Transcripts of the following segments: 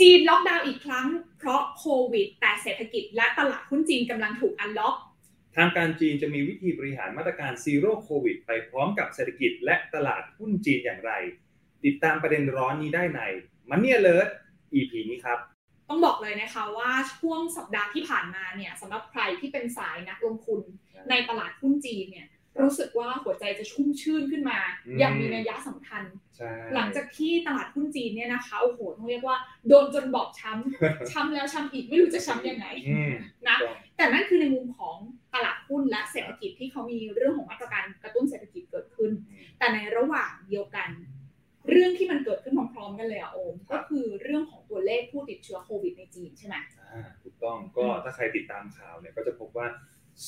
จีนล็อกดาวน์อีกครั้งเพราะโควิด แต่เศรษฐกิจและตลาดหุ้นจีนกำลังถูก unlock ทางการจีนจะมีวิธีบริหารมาตรการ zero covid ไปพร้อมกับเศรษฐกิจและตลาดหุ้นจีนอย่างไร ติดตามประเด็นร้อนนี้ได้ใน Money เลิศ EP นี้ครับ ต้องบอกเลยนะคะว่าช่วงสัปดาห์ที่ผ่านมาเนี่ยสำหรับใครที่เป็นสายนักลงทุนในตลาดหุ้นจีนเนี่ย รู้สึกว่าหัวใจจะชุ่มชื่นขึ้นมาอืมอย่างมีนัยยะสำคัญใช่หลังจากที่ตลาดหุ้นจีนเนี่ยนะคะโอ้โหต้องเรียกว่าโดนจนบอบช้ำ ช้ำแล้วช้ำอีกไม่รู้จะช้ำยังไงอืมนะถูกต้องแต่นั่นคือในมุมของตลาดหุ้นและเศรษฐกิจที่เขามีเรื่องของมาตรการกระตุ้นเศรษฐกิจเกิดขึ้นอืมแต่ในระหว่างเดียวกัน เรื่องที่มันเกิดขึ้นพร้อมๆกันเลยอะโอมครัก็บคือเรื่องของตัวเลขผู้ติดเชื้อโควิดในจีนใช่ไหมอ่าถูกต้องก็ถ้าใครติดตามข่าวเนี่ยก็จะพบว่า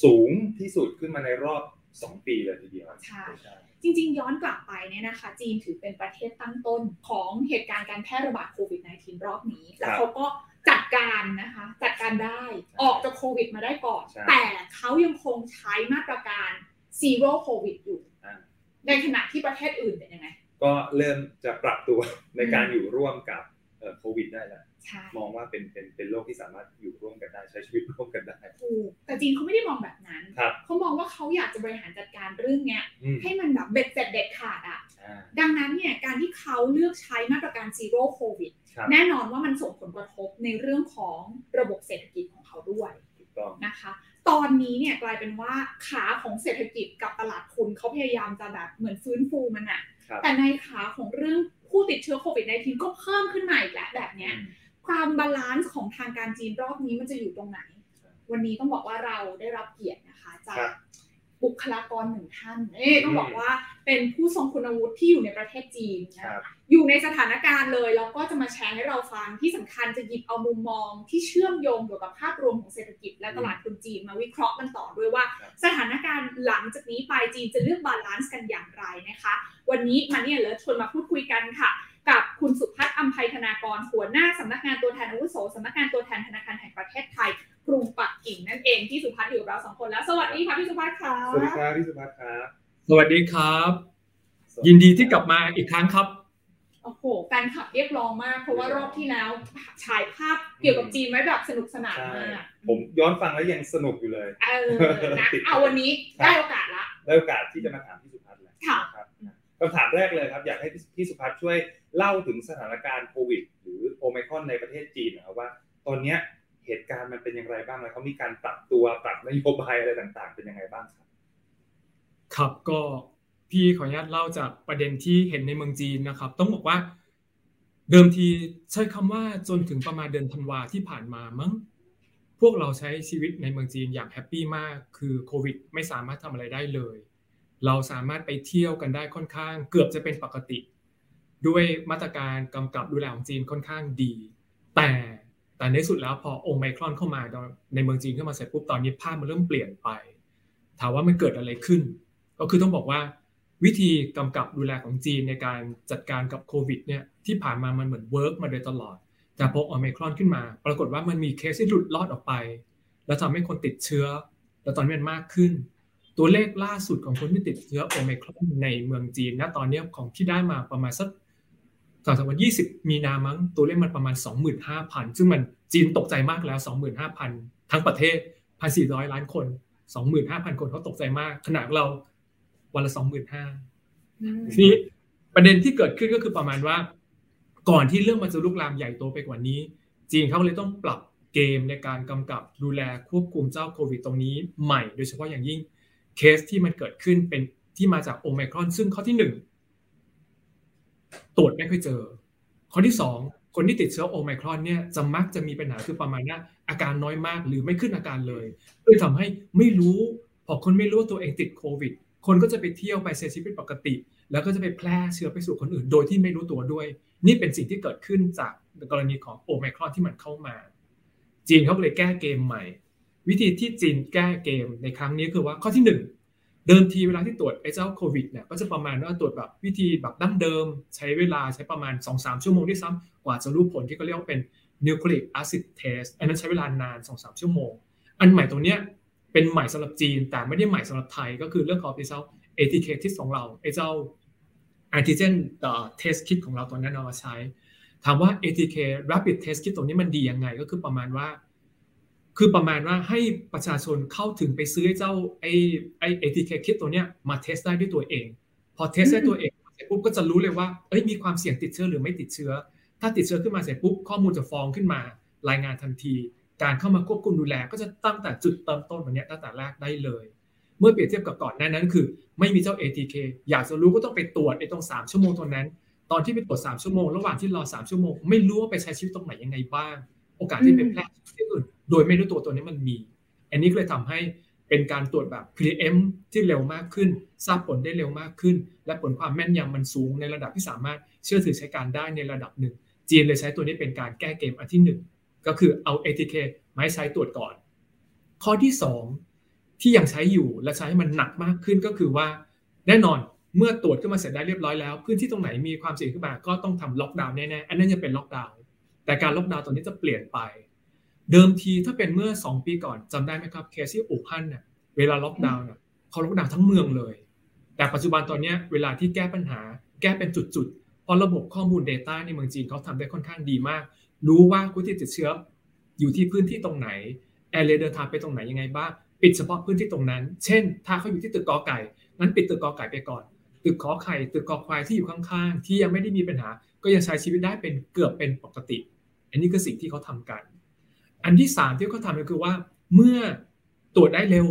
สูงที่สุดขึ้นมาในรอบ 2ปีเลยทีเดียวใช่ใช่จริง ๆ ย้อนกลับไปเนี่ยนะคะ จีนถือเป็นประเทศตั้งต้นของเหตุการณ์การแพร่ระบาดโควิด -19 รอบนี้ แล้วเขาก็จัดการนะคะ จัดการได้ออกจากโควิดมาได้ก่อน แต่เขายังคงใช้มาตรการ zero covid อยู่อ่าในขณะที่ประเทศอื่นเป็นยังไง ก็เริ่มจะปรับตัวในการอืมอยู่ร่วมกับเอ่อ โควิดได้แล้วใช่มองว่าเป็นเป็นเป็นโรคที่สามารถอยู่ร่วมกันได้ใช้ชีวิตร่วมกันได้ถูกแต่จีนเขาไม่ได้มองแบบนั้นครับเขามองว่าเขาอยากจะบริหารจัดการเรื่องเนี้ยอืมให้มันแบบเบ็ดเสร็จเด็ดขาดอะอ่าดังนั้นเนี่ยการที่เขาเลือกใช้มาตรการ zero covid ครับแน่นอนว่ามันส่งผลกระทบในเรื่องของระบบเศรษฐกิจของเขาด้วยถูกต้องนะคะ ตอนนี้เนี่ยกลายเป็นว่าขาของเศรษฐกิจกับตลาดทุนเขาพยายามจะแบบเหมือนฟื้นฟูมันอะครับแต่ในขาของเรื่อง ผู้ติดเชื้อโควิด -19 ก็เพิ่มขึ้นมาอีกแล้วแบบเนี้ยอืมความ balance ของทางการจีนรอบนี้มันจะอยู่ตรงไหน วันนี้ต้องบอกว่าเราได้รับเกียรตินะคะจากครับบุคลากรหนึ่งท่านเอ๊ะต้องบอกว่าเป็นผู้ทรงคุณวุฒิที่อยู่ในประเทศจีนนะครับอยู่ในสถานการณ์เลยแล้วก็จะมาแชร์ให้เราฟังที่สำคัญจะหยิบเอามุมมองที่เชื่อมโยงเกี่ยวกับภาพรวมของเศรษฐกิจและตลาดทุนจีนมาวิเคราะห์กันต่อด้วยว่าครับสถานการณ์หลังจากนี้ไปจีนจะเลือก balance กันอย่างไรนะคะ วันนี้ Money เลิศชวนมาพูดคุยกันค่ะ กับคุณสุพัฒน์อัมภัยธนากรหัวหน้าสำนักงานตัวแทนอาวุโสสำนักงานตัวแทนธนาคารแห่งประเทศไทยกรุงปักกิ่งนั่นเองที่สุพัฒน์อยู่กับเราสองคนแล้ว สวัสดีค่ะพี่สุพัฒน์ค่ะสวัสดีครับพี่สุภัทรครับสวัสดีครับสวัสยินดีที่กลับมาอีกครั้งครับโอ้โหแฟนคลับเรียกร้องมาก เพราะว่ารอบที่แล้วฉายภาพเกี่ยวกับจีนไว้แบบสนุกสนานใช่มากผมย้อนฟังแล้วยังสนุกอยู่เลยเออนะเอาวันนี้ได้โอกาสละได้โอกาสที่จะมาถามพี่สุภัทรแล้วค่ะนะ คำถามแรกเลยครับ อยากให้พี่สุภัทรช่วยเล่าถึงสถานการณ์โควิด หรือโอไมครอนในประเทศจีนนะครับว่า ตอนเนี้ยเหตุการณ์มันเป็นอย่างไรบ้างแล้วเขามีการปรับตัวปรับนโยบายอะไรต่างๆ เป็นยังไงบ้างครับ ครับก็พี่ขออนุญาตเล่าจากประเด็นที่เห็นในเมืองจีนนะครับ ต้องบอกว่า เดิมทีใช้คำว่าจนถึงประมาณเดือนธันวาที่ผ่านมามั้งพวกเราใช้ชีวิตในเมืองจีนอย่าง happy มาก คือโควิดไม่สามารถทำอะไรได้เลย เราสามารถไปเที่ยวกันได้ค่อนข้าง เกือบจะเป็นปกติ ด้วยมาตรการกำกับดูแลของจีนค่อนข้างดี แต่แต่ในสุดแล้วพอโอไมครอนเข้ามาในเมืองจีนขึ้นมาเสร็จปุ๊บตอนนี้ภาพมันเริ่มเปลี่ยนไป ถามว่ามันเกิดอะไรขึ้น ก็คือต้องบอกว่าวิธีกำกับดูแลของจีนในการจัดการกับโควิดเนี่ยที่ผ่านมามันเหมือน work มาโดยตลอด แต่พอโอไมครอนขึ้นมา ปรากฏว่ามันมีเคสที่หลุดรอดออกไป แล้วทำให้คนติดเชื้อ แล้วตอนนี้มันมากขึ้น ตัวเลขล่าสุดของคนที่ติดเชื้อโอไมครอนในเมืองจีนณตอนนี้ของที่ได้มาประมาณสักต่อจากวัน20มีนามั้งตัวเลขมันประมาณ25,000ซึ่งมันจีนตกใจมากแล้ว25,000ทั้งประเทศ1,400ล้านคน25,000คนเขาตกใจมาก ขนาดเราวันละ25,000อืมทีนี้ประเด็นที่เกิดขึ้นก็คือประมาณว่า ก่อนที่เรื่องมันจะลุกลามใหญ่โตไปกว่านี้ จีนเขาเลยต้องปรับเกมในการกำกับดูแลควบคุมเจ้าโควิดตรงนี้ใหม่ โดยเฉพาะอย่างยิ่ง เคสที่มันเกิดขึ้นเป็นที่มาจากโอไมครอน ซึ่งข้อที่หนึ่งตรวจไม่ค่อยเจอ ข้อที่สองคนที่ติดเชื้อโอไมครอนเนี่ยจะมักจะมีปัญหาคือประมาณว่าอาการน้อยมากหรือไม่ขึ้นอาการเลยเลยทำให้ไม่รู้พอคนไม่รู้ว่าตัวเองติดโควิด คนก็จะไปเที่ยวไปเสียชีวิตปกติ แล้วก็จะไปแพร่เชื้อไปสู่คนอื่น โดยที่ไม่รู้ตัวด้วย นี่เป็นสิ่งที่เกิดขึ้นจากกรณีของโอไมครอนที่มันเข้ามา จีนเขาเลยแก้เกมใหม่ วิธีที่จีนแก้เกมในครั้งนี้คือว่าข้อที่หนึ่งเดิมทีเวลาที่ตรวจไอ้เจ้าโควิดเนี่ยก็จะประมาณว่าตรวจแบบวิธีแบบดั้งเดิม ใช้เวลาใช้ประมาณ 2-3 ชั่วโมงที่ซ้ำกว่าจะรู้ผลที่เขาเรียกว่าเป็น nucleic acid test อันนั้นใช้เวลานาน 2-3 ชั่วโมง อันใหม่ตรงเนี้ยเป็นใหม่สำหรับจีน แต่ไม่ได้ใหม่สำหรับไทยก็คือเรื่องของไอ้เจ้า ATK test ของเราไอ้เจ้า antigen เอ่อ test kit ของเราตัวนั้นเอามาใช้ถามว่า ATK rapid test kit ตรงนี้มันดียังไงก็คือประมาณว่า คือประมาณว่าให้ประชาชนเข้าถึงไปซื้อเจ้าไอไอ ATK kit ตัวเนี้ยมาเทสได้ด้วยตัวเอง พอเทสได้ตัวเองเสร็จปุ๊บก็จะรู้เลยว่าเอ้ยมีความเสี่ยงติดเชื้อหรือไม่ติดเชื้อ ถ้าติดเชื้อขึ้นมาเสร็จปุ๊บข้อมูลจะฟ้องขึ้นมารายงานทันที การเข้ามาควบคุมดูแล ก็จะตั้งแต่จุดเริ่มต้นวันนี้ตั้งแต่แรกได้เลย เมื่อเปรียบเทียบกับก่อนหน้านั้น คือ ไม่มีเจ้า ATK อยากจะรู้ก็ต้องไปตรวจไอ้ตรง3ชั่วโมงตรงนั้น ตอนที่ไปตรวจ3ชั่วโมงระหว่างที่รอ3ชั่วโมงไม่รู้ว่าไปใช้ชีวิตตรงไหนยังไงบ้าง โอกาสที่ไปแพร่ที่อื่น โดยไม่รู้ตัวตัวนี้มันมี อันนี้ก็เลยทำให้เป็นการตรวจแบบ PM ที่เร็วมากขึ้น ทราบผลได้เร็วมากขึ้น และผลความแม่นยำมันสูงในระดับที่สามารถเชื่อถือใช้การได้ในระดับหนึ่ง จีนเลยใช้ตัวนี้เป็นการแก้เกมอันที่หนึ่งก็คือเอา ATK มาให้ใช้ตรวจก่อน ข้อที่สองที่ยังใช้อยู่และใช้ให้มันหนักมากขึ้นก็คือว่า แน่นอนเมื่อตรวจขึ้นมาเสร็จได้เรียบร้อยแล้ว พื้นที่ตรงไหนมีความเสี่ยงขึ้นมาก็ต้องทำล็อกดาวน์แน่ๆอันนั้นจะเป็นล็อกดาวน์แต่การล็อกดาวน์ตอนนี้จะเปลี่ยนไป เดิมทีถ้าเป็นเมื่อ 2 ปีก่อนจำได้ไหมครับเคสที่อู่ฮั่นเนี่ยเวลาล็อกดาวน์เนี่ยเขาล็อกดาวน์ทั้งเมืองเลย แต่ปัจจุบันตอนนี้เวลาที่แก้ปัญหา แก้เป็นจุดๆเพราะระบบข้อมูล Data ในเมืองจีนเขาทำได้ค่อนข้างดีมาก รู้ว่าผู้ที่ติดเชื้ออยู่ที่พื้นที่ตรงไหนแอร์เรเดินทางไปตรงไหนยังไงบ้างปิดเฉพาะพื้นที่ตรงนั้น เช่น ถ้าเขาอยู่ที่ตึกกอไก่งั้นปิดตึกกอไก่ไปก่อน ตึกขอไข่ตึกกอควายที่อยู่ข้างๆ ที่ยังไม่ได้มีปัญหา ก็ยังใช้ชีวิตได้เป็นเกือบเป็นปกติ อันนี้คือสิ่งที่เขาทำกัน อันที่สามที่เขาทำก็คือว่าเมื่อตรวจได้เร็ว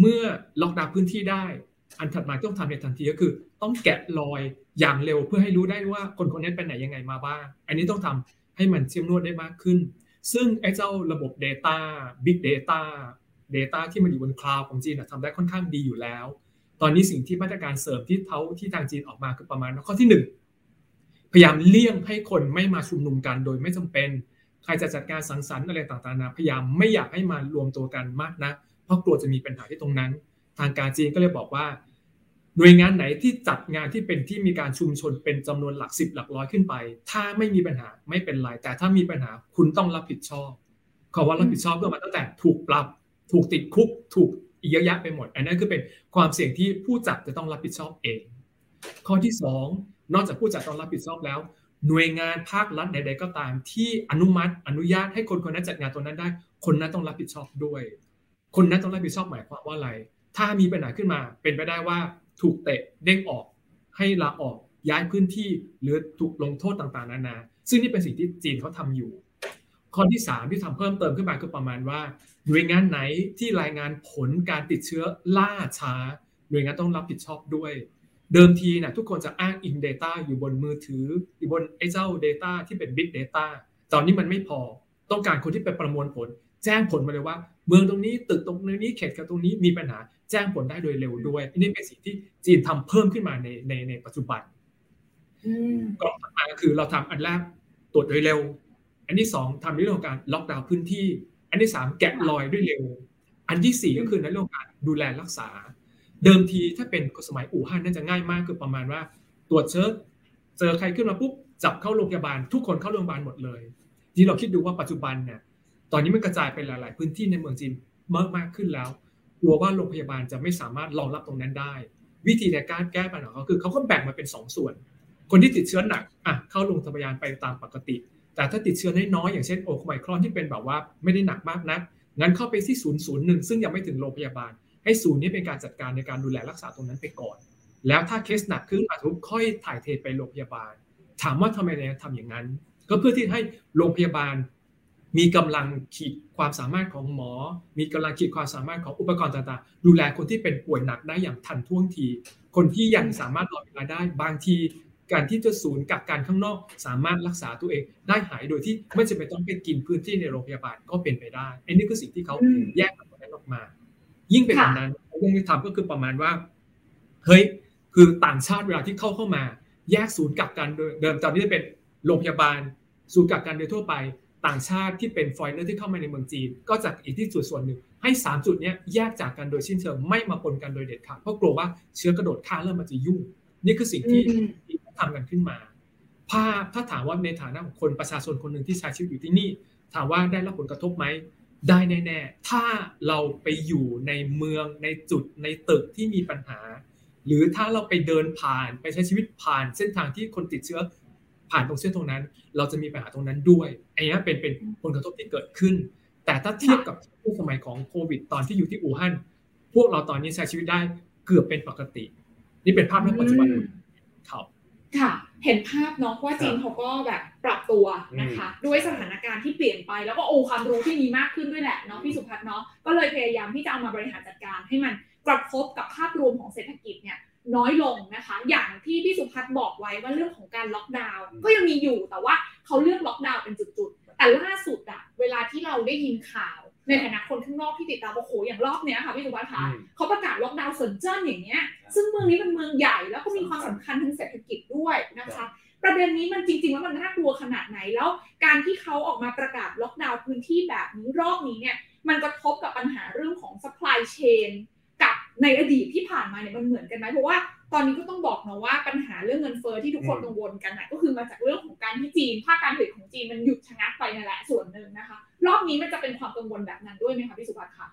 เมื่อล็อกดาวน์พื้นที่ได้ อันถัดมาต้องทำในทันทีก็คือ ต้องแกะรอยอย่างเร็วเพื่อให้รู้ได้ว่าคนคนนี้ไปไหนยังไงมาบ้าง อันนี้ต้องทำให้มันเชื่อมนวดได้มากขึ้น ซึ่งไอ้เจ้าระบบ Data Big Data Data ที่มันอยู่บนคลาวด์ของจีนทำได้ค่อนข้างดีอยู่แล้ว ตอนนี้สิ่งที่มาตรการเสริมที่เขาที่ทางจีนออกมาคือประมาณข้อที่ 1 พยายามเลี่ยงให้คนไม่มาชุมนุมกันโดยไม่จำเป็น ใครจะจัดการสังสรรค์อะไรต่างๆนะพยายามไม่อยากให้มารวมตัวกันมากนะเพราะกลัวจะมีปัญหาที่ตรงนั้น ทางการจีนก็เลยบอกว่า หน่วยงานไหนที่จัดงานที่เป็นที่มีการชุมชนเป็นจำนวนหลักสิบหลักร้อยขึ้นไป ถ้าไม่มีปัญหาไม่เป็นไรแต่ถ้ามีปัญหาคุณต้องรับผิดชอบคำว่ารับผิดชอบก็มาตั้งแต่ถูกปรับ ถูกติดคุกถูกอีกเยอะแยะไปหมด อันนั้นคือเป็นความเสี่ยงที่ผู้จัดจะต้องรับผิดชอบเอง ข้อที่ 2 นอกจากผู้จัดต้องรับผิดชอบแล้ว หน่วยงานภาครัฐใดๆก็ตาม ที่อนุมัติอนุญาตให้คนคนนั้นจัดงานตัวนั้นได้ คนนั้นต้องรับผิดชอบด้วย คนนั้นต้องรับผิดชอบหมายความว่าอะไร ถ้ามีปัญหาขึ้นมา เป็นไปได้ว่าถูกเตะเด้งออก ให้ลาออกย้ายพื้นที่หรือถูกลงโทษต่างๆนานา ซึ่งนี่เป็นสิ่งที่จีนเขาทาอยู่ ข้อที่ 3 ที่ทำเพิ่มเติมขึ้นมาคือประมาณว่า หน่วยงานไหนที่รายงานผลการติดเชื้อล่าช้า หน่วยงานต้องรับผิดชอบด้วย เดิมทีนะทุกคนจะอ้างอิน Data อยู่บนมือถือ อยู่บนไอ้เจ้า Data ที่เป็น Big Data ตอนนี้มันไม่พอต้องการคนที่ไปประมวลผล แจ้งผลมาเลยว่า เมืองตรงนี้ตึกตรงนี้เขตตรงนี้มีปัญหา แจ้งผลได้โดยเร็วด้วยนี่เป็นสิ่งที่จีนทำเพิ่มขึ้นมาในในในปัจจุบันก็มาคือเราทำอันแรกตรวจโดยเร็ว อันที่สองทำในเรื่องของการล็อกดาวน์พื้นที่ อันที่สามแกะรอยด้วยเร็ว อันที่สี่ก็คือในเรื่องการดูแลรักษา เดิมทีถ้าเป็นสมัยอู่ฮั่นน่าจะง่ายมากคือประมาณว่า ตรวจเชื้อเจอใครขึ้นมาปุ๊บจับเข้าโรงพยาบาล ทุกคนเข้าโรงพยาบาลหมดเลยที่เราคิดดูว่าปัจจุบันเนี่ยตอนนี้มันกระจายไปหลาย ๆ พื้นที่ในเมืองจีนมากมากขึ้นแล้วกลัวว่าโรงพยาบาลจะไม่สามารถรองรับตรงนั้นได้ วิธีในการแก้ปัญหาเขาคือเขาก็แบ่งมาเป็น 2สส่วน คนที่ติดเชื้อหนักอะเข้าโรงพยาบาลไปตามปกติ แต่ถ้าติดเชื้อน้อยๆอย่างเช่นโอไมครอนที่เป็นแบบว่าไม่ได้หนักมากนะงั้นเข้าไปที่ศูนย์ศูนย์หนึ่งซึ่งยังไม่ถึงโรงพยาบาล ให้ศูนย์นี้เป็นการจัดการในการดูแลรักษาตรงนั้นไปก่อน แล้วถ้าเคสหนักขึ้นอาจจะค่อยถ่ายเทไปโรงพยาบาล ถามว่าทำไมเนี่ยทำอย่างนั้น ก็เพื่อที่ให้โรงพยาบาล มีกำลังขีดความสามารถของหมอ มีกำลังขีดความสามารถของอุปกรณ์ต่างๆ ดูแลคนที่เป็นป่วยหนักได้อย่างทันท่วงที คนที่ยังสามารถรอเวลาได้บางทีการที่จะศูนย์กักกันข้างนอก สามารถรักษาตัวเองได้หายโดยที่ไม่จำเป็นต้องไปกินพื้นที่ในโรงพยาบาลก็เป็นไปได้อันนี้คือสิ่งที่เขาแยกกันออกมา ยิ่งเป็นแบบนั้นเรื่องที่ทำก็คือประมาณว่าเฮ้ยคือต่างชาติเวลาที่เข้าเข้ามา แยกศูนย์กักกันเดิมตอนนี้จะเป็นโรงพยาบาล ศูนย์กักกันโดยทั่วไป ต่างชาติที่เป็นฟอยเนอร์ที่เข้ามาในเมืองจีน ก็จากอีกที่จุดส่วนหนึ่ง ให้ 3 จุดนี้แยกจากกันโดยชิ้นเชิงไม่มาปนกันโดยเด็ดขาดเพราะกลัวว่าเชื้อกระโดดข้ามแล้วมันจะยุ่ง นี่คือสิ่งที่ทำกันขึ้นมาภาพถ้าถามว่าในฐานะของคนประชาชนคนหนึ่งที่ใช้ชีวิตอยู่ที่นี่ ถามว่าได้รับผลกระทบไหม ได้แน่ๆ ถ้าเราไปอยู่ในเมืองในจุดในตึกที่มีปัญหา หรือถ้าเราไปเดินผ่านไปใช้ชีวิตผ่านเส้นทางที่คนติดเชื้อผ่านตรงเส้นตรงนั้น เราจะมีปัญหาตรงนั้นด้วยไอ้นี้เป็นเป็นผลกระทบที่เกิดขึ้น แต่ถ้าเทียบกับช่วงสมัยของโควิด ตอนที่อยู่ที่อู่ฮั่นพวกเราตอนนี้ใช้ชีวิตได้เกือบเป็นปกติ นี่เป็นภาพในปัจจุบันครับ ค่ะ เห็นภาพเนาะว่าจีนเขาก็แบบปรับตัวนะคะ ด้วยสถานการณ์ที่เปลี่ยนไปแล้วก็โอความรู้ที่มีมากขึ้นด้วยแหละเนาะพี่สุพัฒน์เนาะก็เลยพยายามที่จะเอามาบริหารจัดการให้มันกระทบกับภาพรวมของเศรษฐกิจเนี่ยน้อยลงนะคะ อย่างที่พี่สุพัฒน์บอกไว้ว่าเรื่องของการล็อกดาวน์ก็ยังมีอยู่แต่ว่าเขาเลือกล็อกดาวน์เป็นจุดๆแต่ล่าสุดอะเวลาที่เราได้ยินข่าว ในฐานะคนข้างนอกที่ติดตามโอ้โหอย่างรอบเนี้ยค่ะพี่สุพัฒน์คะเขาประกาศล็อกดาวน์เซินเจิ้นอย่างเงี้ย ซึ่งเมืองนี้เป็นเมืองใหญ่แล้วก็มีความสำคัญทางเศรษฐกิจด้วยนะคะ ประเด็นนี้มันจริงๆแล้วมันน่ากลัวขนาดไหนแล้ว การที่เขาออกมาประกาศล็อกดาวน์พื้นที่แบบนี้รอบนี้เนี่ย มันกระทบกับปัญหาเรื่องของ supply chain กับในอดีตที่ผ่านมาเนี่ยมันเหมือนกันไหมเพราะว่าตอนนี้ก็ต้องบอกนะว่าปัญหาเรื่องเงินเฟอ้อที่ทุกคนกังวลกันนะก็คือมาจากเรื่องของการที่จีนภาคการผลิตของจีนมันหยุดชะงักไปนั่นแหละส่วนหนึ่งนะคะ รอบนี้มันจะเป็นความกังวลแบบนั้นด้วยไหมคะพี่สุภัทรคะ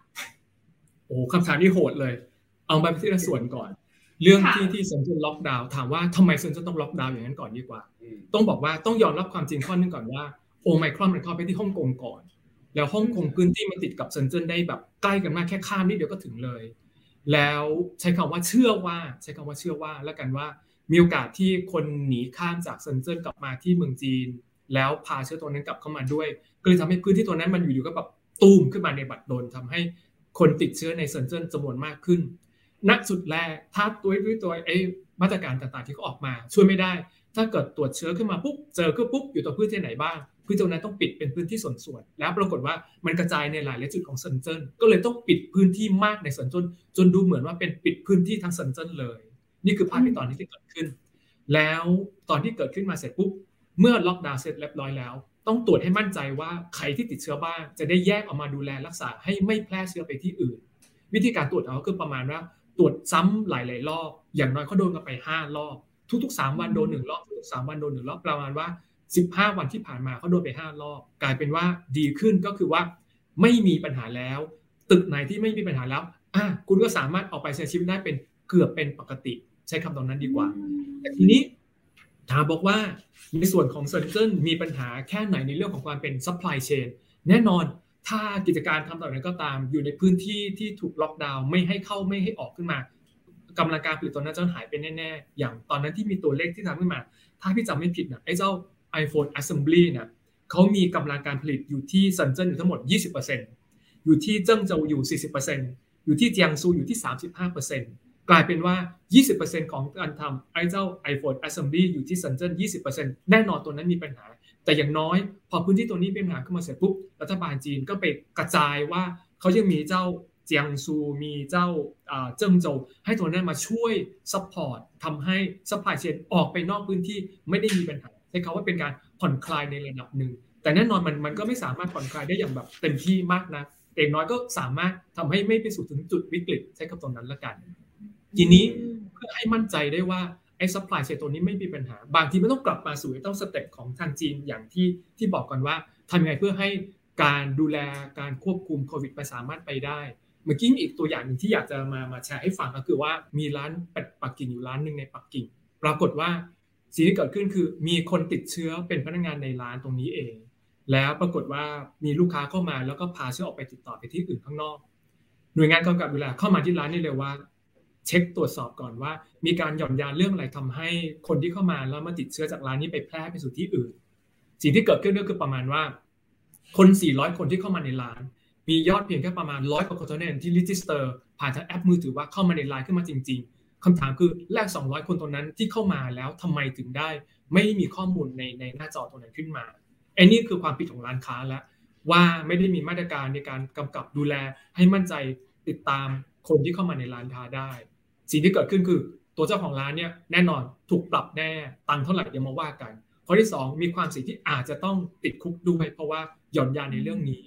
โอ้คำถามที่โหดเลย เอาไปที่ละส่วนก่อน เรื่องที่ที่เซินเจิ้นล็อกดาวน์ถามว่าทำไมเซินเจิ้นต้องล็อกดาวน์อย่างนั้นก่อนดีกว่า ต้องบอกว่าต้องยอมรับความจริงข้อนึงก่อนว่าโอไมครอนมันเข้าไปที่ฮ่องกงก่อน แล้วฮ่องกงพื้นที่มันติดกับเซินเจิ้นได้แบบใกล้กันมากแค่ข้ามนิดเดียวก็ถึงเลย แล้วใช้คำว่าเชื่อว่า ใช้คำว่าเชื่อว่าแล้วกันว่ามีโอกาสที่คนหนีข้ามจากเซินเจิ้นกลับมาที่เมืองจีน แล้วพาเชื้อตัวนั้นกลับเข้ามาด้วยก็เลยทำให้พื้นที่ตัวนั้นมันอยู่ๆก็แบบตูมขึ้นมาในบัดดลทำให้คนติดเชื้อในเซินเจิ้นจำนวนมากขึ้น นักสุดแรกถ้าตัวด้วยตัวไอ้มาตรการต่างๆที่เขาออกมา ช่วยไม่ได้ ถ้าเกิดตรวจเชื้อขึ้นมาปุ๊บเจอก็ปุ๊บอยู่ตัวพื้นที่ไหนบ้างพื้นที่นั้นต้องปิดเป็นพื้นที่ส่วนๆแล้วปรากฏว่ามันกระจายในหลายหลายจุดของเซินเจิ้นก็เลยต้องปิดพื้นที่มากในเซินเจิ้นจนดูเหมือนว่าเป็นปิดพื้นที่ทั้งเซินเจิ้นเลย นี่คือภาพที่ตอนนี้ที่เกิดขึ้น แล้วตอนที่เกิดขึ้นมาเสร็จปุ๊บ เมื่อล็อกดาวน์เสร็จเรียบร้อยแล้ว ต้องตรวจให้มั่นใจว่าใครที่ติดเชื้อบ้าง จะได้แยกออกมาดูแลรักษาให้ไม่แพร่เชื้อไปที่อื่น วิธีการตรวจเขาคือประมาณว่าตรวจซ้ำหลายๆรอบ อย่างน้อยเขาโดนกันไป 5 รอบ ทุกๆ 3 วันโดนหนึ่งรอบทุกๆ3วันโดนหนึ่งรอบประมาณว่า 15 วันที่ผ่านมาเขาโดนไป 5 รอบ กลายเป็นว่าดีขึ้นก็คือว่าไม่มีปัญหาแล้ว ตึกไหนที่ไม่มีปัญหาแล้วอะคุณก็สามารถออกไปใช้ชีวิตได้เป็นเกือบเป็นปกติ ใช้คำตรงนั้นดีกว่า แต่ทีนี้ ถามบอกว่าในส่วนของเซินเจิ้นมีปัญหาแค่ไหนในเรื่องของความเป็น supply chain แน่นอนถ้ากิจการทำต่อนั้นก็ตามอยู่ในพื้นที่ที่ถูกล็อกดาวน์ไม่ให้เข้าไม่ให้ออกขึ้นมากำลังการผลิตตอนนั้นจะหายไปแน่ๆ อย่างตอนนั้นที่มีตัวเลขที่ทำขึ้นมา ถ้าพี่จำไม่ผิดนะไอ้เจ้า iPhone Assembly เนี่ยเขามีกำลังการผลิตอยู่ที่เซินเจิ้นอยู่ทั้งหมด 20%อยู่ที่เจิ้งโจวอยู่ 40%อยู่ที่เจียงซูอยู่ที่ 35% กลายเป็นว่า 20%ของการทำไอ้เจ้า iPhone Assembly อยู่ที่เซินเจิ้น20%แน่นอนตัวนั้นมีปัญหา แต่อย่างน้อย พอพื้นที่ตัวนี้เป็นปัญหาขึ้นมาเสร็จปุ๊บรัฐบาลจีนก็ไปกระจายว่าเขายังมีเจ้าเจียงซูมีเจ้าเจิ้งโจวให้ตัวนั้นมาช่วย support ทำให้ supply chain ออกไปนอกพื้นที่ไม่ได้มีปัญหาใช้คำว่าเป็นการผ่อนคลายในระดับหนึ่ง แต่แน่นอนมันมันก็ไม่สามารถผ่อนคลายได้อย่างแบบเต็มที่มากนะเองน้อยก็สามารถทำให้ไม่ไปสู่ถึงจุดวิกฤตใช้คำตรงนั้นละกัน ทีนี้เพื่อให้มั่นใจได้ว่าไอ้ supply chain ตัวนี้ไม่มีปัญหา บางทีไม่ต้องกลับมาสู่ต้อง step ของทางจีนอย่างที่ที่บอกก่อนว่าทำยังไงเพื่อให้การดูแลการควบคุมโควิดไปสามารถไปได้เมื่อกี้มีอีกตัวอย่างหนึ่งที่อยากจะมามาแชร์ให้ฟังก็คือว่ามีร้านเป็ดปักกิ่งอยู่ร้านหนึ่งในปักกิ่ง ปรากฏว่าสิ่งที่เกิดขึ้นคือ มีคนติดเชื้อเป็นพนักงานในร้านตรงนี้เอง แล้วปรากฏว่ามีลูกค้าเข้ามาแล้วก็พาเชื้อออกไปติดต่อไปที่อื่นข้างนอก หน่วยงานกำกับดูแลเข้ามาที่ร้านนี่เลยว่า เช็คตรวจสอบก่อนว่า มีการหย่อนยานเรื่องอะไรทำให้คนที่เข้ามาแล้วมาติดเชื้อจากร้านนี้ไปแพร่ไปสู่ที่อื่น สิ่งที่เกิดขึ้นก็คือประมาณว่า คน 400 คนที่เข้ามาในร้าน มียอดเพียงแค่ประมาณร้อยกว่าคนเท่านั้นที่ register ผ่านทางแอปมือถือว่าเข้ามาในร้านขึ้นมาจริง ๆคำถามคืออีก 200 คนตรงนั้นที่เข้ามาแล้วทำไมถึงได้ ไม่มีข้อมูลในในหน้าจอตรงนั้นขึ้นมาไอ้นี่คือความผิดของร้านค้าแล้วว่าไม่ได้มีมาตรการในการกำกับดูแลให้มั่นใจติดตามคนที่เข้ามาในร้านค้าได้ สิ่งที่เกิดขึ้นคือตัวเจ้าของร้านเนี่ยแน่นอนถูกปรับแน่ตังเท่าไหร่เดี๋ยวมาว่ากันข้อที่ 2 มีความเสี่ยงที่อาจจะต้องติดคุกด้วย เพราะว่าหย่อนยานในเรื่องนี้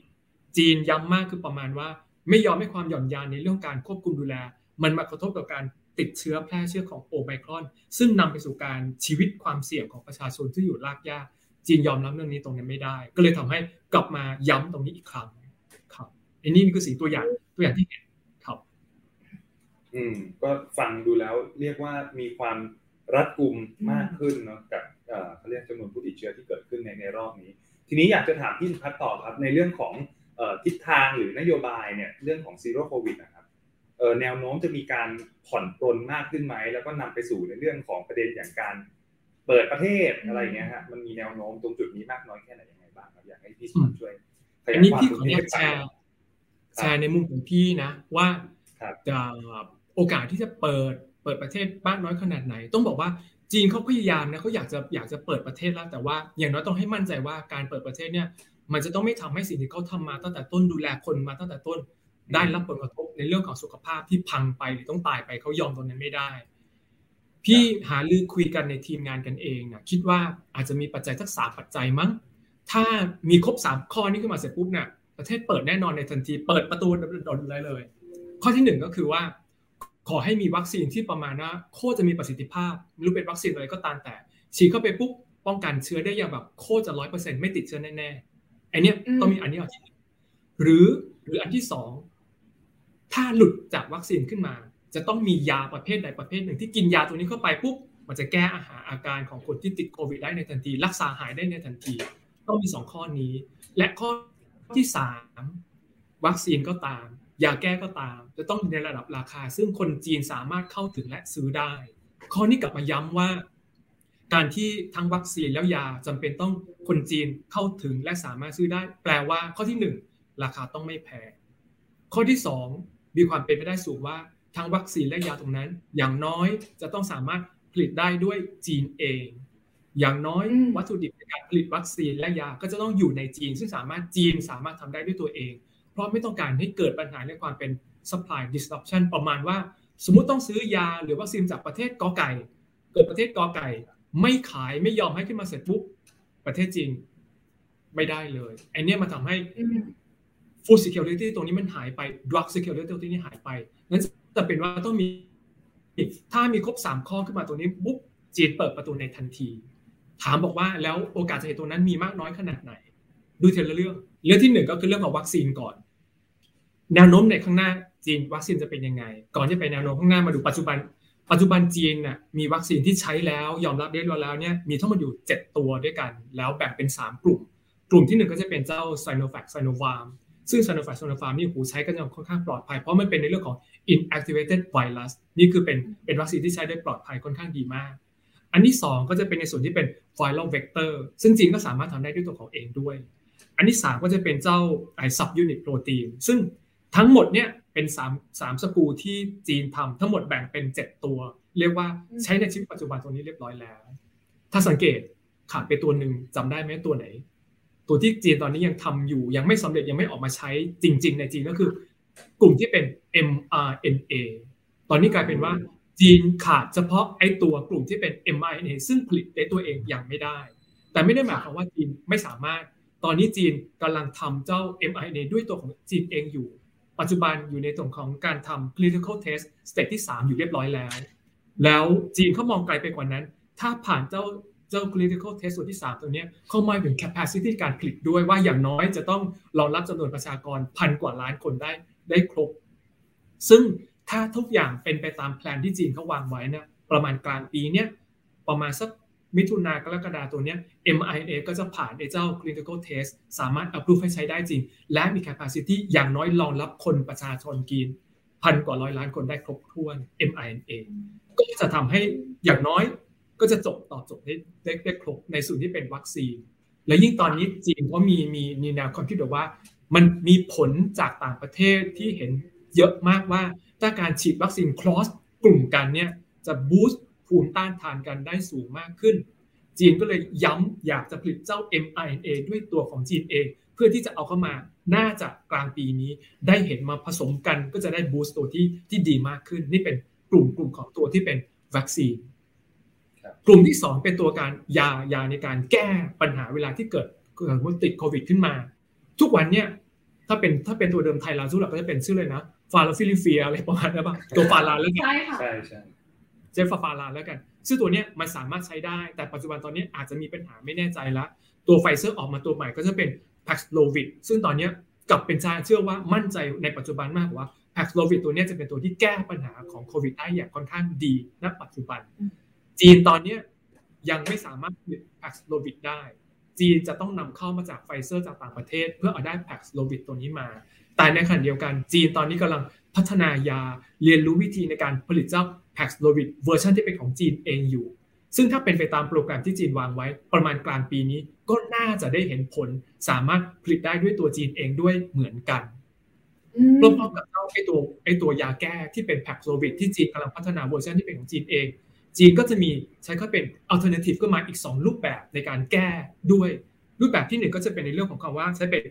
จีนย้ำมากคือประมาณว่า ไม่ยอมให้ความหย่อนยานในเรื่องการควบคุมดูแล มันมากระทบกับการติดเชื้อแพร่เชื้อของโอไมครอน ซึ่งนำไปสู่การชีวิตความเสี่ยงของประชาชนที่อยู่รากหญ้าจีนยอมรับเรื่องนี้ตรงนี้ไม่ได้ ก็เลยทำให้กลับมาย้ำตรงนี้อีกครั้งครับอันนี้คือสิ่งตัวอย่างตัวอย่างที่เห็น อืม ก็ฟังดูแล้วเรียกว่ามีความรัดกุมมากขึ้นเนาะกับเขาเรียกจำนวนผู้ติดเชื้อที่เกิดขึ้นในในรอบนี้ ทีนี้อยากจะถามพี่สุพัฒน์ต่อครับ ในเรื่องของทิศทางหรือนโยบายเนี่ยเรื่องของ zero โควิดนะครับแนวโน้มจะมีการผ่อนปลนมากขึ้นไหม แล้วก็นำไปสู่ในเรื่องของประเด็นอย่างการเปิดประเทศอะไรเงี้ยฮะมันมีแนวโน้มตรงจุดนี้มากน้อยแค่ไหนยังไงบ้างครับอยากให้พี่สุพัฒน์ช่วยอันนี้พี่ขออนุญาตแชร์แชร์ในมุมของพี่นะว่า โอกาสที่จะเปิดเปิดประเทศบ้างน้อยขนาดไหน ต้องบอกว่าจีนเขาพยายามนะเขาอยากจะอยากจะเปิดประเทศแล้วแต่ว่าอย่างน้อยต้องให้มั่นใจว่าการเปิดประเทศเนี่ย มันจะต้องไม่ทำให้สิ่งที่เขาทามาตั้งแต่ต้นดูแลคนมาตั้งแต่ต้น ได้รับผลกระทบในเรื่องของสุขภาพที่พังไปหรือต้องตายไปเขายอมตรงนั้นไม่ได้ พี่หาลือคุยกันในทีมงานกันเองนะคิดว่าอาจจะมีปัจจัยทักษะปัจจัยมั้ง ถ้ามีครบสามข้อนี้ขึ้นมาเสร็จปุ๊บเนี่ยประเทศเปิดแน่นอนในทันที เปิดประตูโดนเลยเลย ข้อที่หนึ่งก็คือว่า ขอให้มีวัคซีนที่ประมาณว่าโคตรจะมีประสิทธิภาพไม่รู้เป็นวัคซีนอะไรก็ตามแต่ฉีดเข้าไปปุ๊บป้องกันเชื้อได้อย่างแบบโคตรจะร้อยเปอร์เซ็นต์ไม่ติดเชื้อแน่ๆอันนี้ต้องมีอันนี้อันที่หรือหรืออันที่สองถ้าหลุดจากวัคซีนขึ้นมา จะต้องมียาประเภทใดประเภทหนึ่งที่กินยาตัวนี้เข้าไปปุ๊บมันจะแก้อาหารอาการของคนที่ติดโควิดได้ในทันที รักษาหายได้ในทันที ต้องมีสองข้อนี้ และข้อที่สามวัคซีนก็ตาม ยาแก้ก็ตาม จะต้องในระดับราคา ซึ่งคนจีนสามารถเข้าถึงและซื้อได้ ข้อนี้กลับมาย้ำว่า การที่ทั้งวัคซีนแล้วยาจำเป็นต้องคนจีนเข้าถึงและสามารถซื้อได้ แปลว่าข้อที่หนึ่งราคาต้องไม่แพงข้อที่สองมีความเป็นไปได้สูงว่าทั้งวัคซีนและยาตรงนั้น อย่างน้อยจะต้องสามารถผลิตได้ด้วยจีนเอง อย่างน้อยวัตถุดิบในการผลิตวัคซีนและยาก็จะต้องอยู่ในจีน ซึ่งสามารถจีนสามารถทำได้ด้วยตัวเอง เพราะไม่ต้องการให้เกิดปัญหาในความเป็น supply disruption ประมาณว่า สมมุติต้องซื้อยาหรือวัคซีนจากประเทศกอไก่ เกิดประเทศกอไก่ ไม่ขายไม่ยอมให้ขึ้นมาเสร็จปุ๊บประเทศจีนไม่ได้เลยไอเนี้ยมาทำให้ food security ตรงนี้มันหายไป drug security ตรงนี้หายไปนั้นจะเป็นว่าต้องมี ถ้ามีครบสามข้อขึ้นมาตรงนี้ปุ๊บจีนเปิดประตูในทันที ถามบอกว่าแล้วโอกาสจะเห็นตรงนั้นมีมากน้อยขนาดไหน ดูเทละเรื่อง เรื่องที่หนึ่งก็คือเรื่องของวัคซีนก่อน แนวโน้มในข้างหน้าจีนวัคซีนจะเป็นยังไง ก่อนที่ไปแนวโน้มข้างหน้ามาดูปัจจุบัน ปัจจุบันจีนน่ะมีวัคซีนที่ใช้แล้วยอมรับเรียบร้อยแล้วเนี่ยมีทั้งหมดอยู่ 7 ตัวด้วยกัน แล้วแบ่งเป็น 3 กลุ่ม กลุ่มที่ 1 ก็จะเป็นเจ้า Sinovac Sinopharm ซึ่ง Sinovac Sinopharm นี่หูใช้กันอย่างค่อนข้างปลอดภัย เพราะมันเป็นในเรื่องของ inactivated virus นี่คือเป็นเป็นวัคซีนที่ใช้ได้ปลอดภัยค่อนข้างดีมาก อันที่ 2 ก็จะเป็นในส่วนที่เป็น viral vector ซึ่งจีนก็สามารถทำได้ด้วยตัวของเองด้วย อันที่ 3 ก็จะเป็นเจ้าไอซับยูนิตโปรตีนซึ่ง ทั้งหมดเนี่ยเป็น3 3สกูที่จีนทำทั้งหมดแบ่งเป็น7ตัว เรียกว่าใช้ในชีวิตปัจจุบันตัวนี้เรียบร้อยแล้ว ถ้าสังเกตขาดไปตัวหนึ่งจำได้ไหมตัวไหน ตัวที่จีนตอนนี้ยังทำอยู่ยังไม่สำเร็จยังไม่ออกมาใช้จริง ๆ ในจีนก็คือ กลุ่มที่เป็น mRNA ตอนนี้กลายเป็นว่า จีนขาดเฉพาะไอ้ตัวกลุ่มที่เป็น mRNA ซึ่งผลิตได้ตัวเองอย่างไม่ได้ แต่ไม่ได้หมายความว่าจีนไม่สามารถ ตอนนี้จีนกำลังทำเจ้า mRNA ด้วยตัวของจีนเองอยู่ ปัจจุบันอยู่ในตรงของการทำ clinical test stage ที่ 3 อยู่เรียบร้อยแล้ว แล้วจีนเขามองไกลไปกว่านั้น ถ้าผ่านเจ้าเจ้า clinical test ส่วนที่ 3 ตัวนี้เขาหมายถึง capacity การผลิตด้วยว่าอย่างน้อยจะต้องรองรับจำนวนประชากรพันกว่าล้านคนได้ได้ครบ ซึ่งถ้าทุกอย่างเป็นไปตามแผนที่จีนเขาวางไว้นะประมาณกลางปีเนี้ยประมาณสัก มิถุนากรกฎาตัวนี้ MIA ก็จะผ่านไอ้เจ้า clinical test สามารถ approve ให้ใช้ได้จริง และมี capacity อย่างน้อยรองรับคนประชาชนกีนพันกว่าร้อยล้านคนได้ครบถ้วน MIA ก็จะทำให้อย่างน้อยก็จะจบตอบจบได้ได้ได้ครบในส่วนที่เป็นวัคซีน และยิ่งตอนนี้จีนก็มีมีมีแนวความคิดแบบว่า มันมีผลจากต่างประเทศที่เห็นเยอะมากว่าถ้าการฉีดวัคซีน cross กลุ่มกันเนี่ยจะบูสต์ ภูมิต้านทานกันได้สูงมากขึ้น จีนก็เลยย้ำอยากจะผลิตเจ้า mRNA ด้วยตัวของจีนเอง เพื่อที่จะเอาเข้ามาน่าจะกลางปีนี้ได้เห็นมาผสมกันก็จะได้บูสต์ตัวที่ที่ดีมากขึ้น นี่เป็นกลุ่มกลุ่มของตัวที่เป็นวัคซีนกลุ่มที่ 2 เป็นตัวการยายาในการแก้ปัญหาเวลาที่เกิดเกิดว่าติดโควิดขึ้นมา ทุกวันเนี่ยถ้าเป็นถ้าเป็นตัวเดิมไทยลาซูหลักก็จะเป็นชื่อเลยนะฟาราฟิลิเฟียอะไรประมาณนั้นป่ะตัวฟาราแล้วใช่ค่ะใช่ใช่ เจฟฟาลาแล้วกัน ซึ่งตัวนี้มันสามารถใช้ได้ แต่ปัจจุบันตอนนี้อาจจะมีปัญหาไม่แน่ใจแล้วตัวไฟเซอร์ออกมาตัวใหม่ก็จะเป็นพ็กโลวิดซึ่งตอนนี้กับเป็นชาเชื่อว่ามั่นใจในปัจจุบันมากว่าพ็กโลวิดตัวนี้จะเป็นตัวที่แก้ปัญหาของโควิดได้อย่างค่อนข้างดีณปัจจุบัน จีนตอนนี้ยังไม่สามารถผลิตพ็กโลวิดได้ จีนจะต้องนำเข้ามาจากไฟเซอร์จากต่างประเทศ เพื่อเอาได้ Paxlovid ตัวนี้มา แต่ในขณะเดียวกันจีนตอนนี้กำลังพัฒนายาเรียนรู้วิธีในการผลิตเจ้า Paxlovid เวอร์ชันที่เป็นของจีนเองอยู่ ซึ่งถ้าเป็นไปตามโปรแกรมที่จีนวางไว้ ประมาณกลางปีนี้ก็น่าจะได้เห็นผลสามารถผลิตได้ด้วยตัวจีนเองด้วยเหมือนกันรวมกับเจ้าไอตัวไอ้ตัวยาแก้ที่เป็น Paxlovid ที่จีนกำลังพัฒนาเวอร์ชันที่เป็นของจีนเอง จีนก็จะมีใช้ก็เป็น alternative ก็มาอีก 2 รูปแบบในการแก้ด้วย รูปแบบที่หนึ่งก็จะเป็นในเรื่องของคำว่าใช้เป็น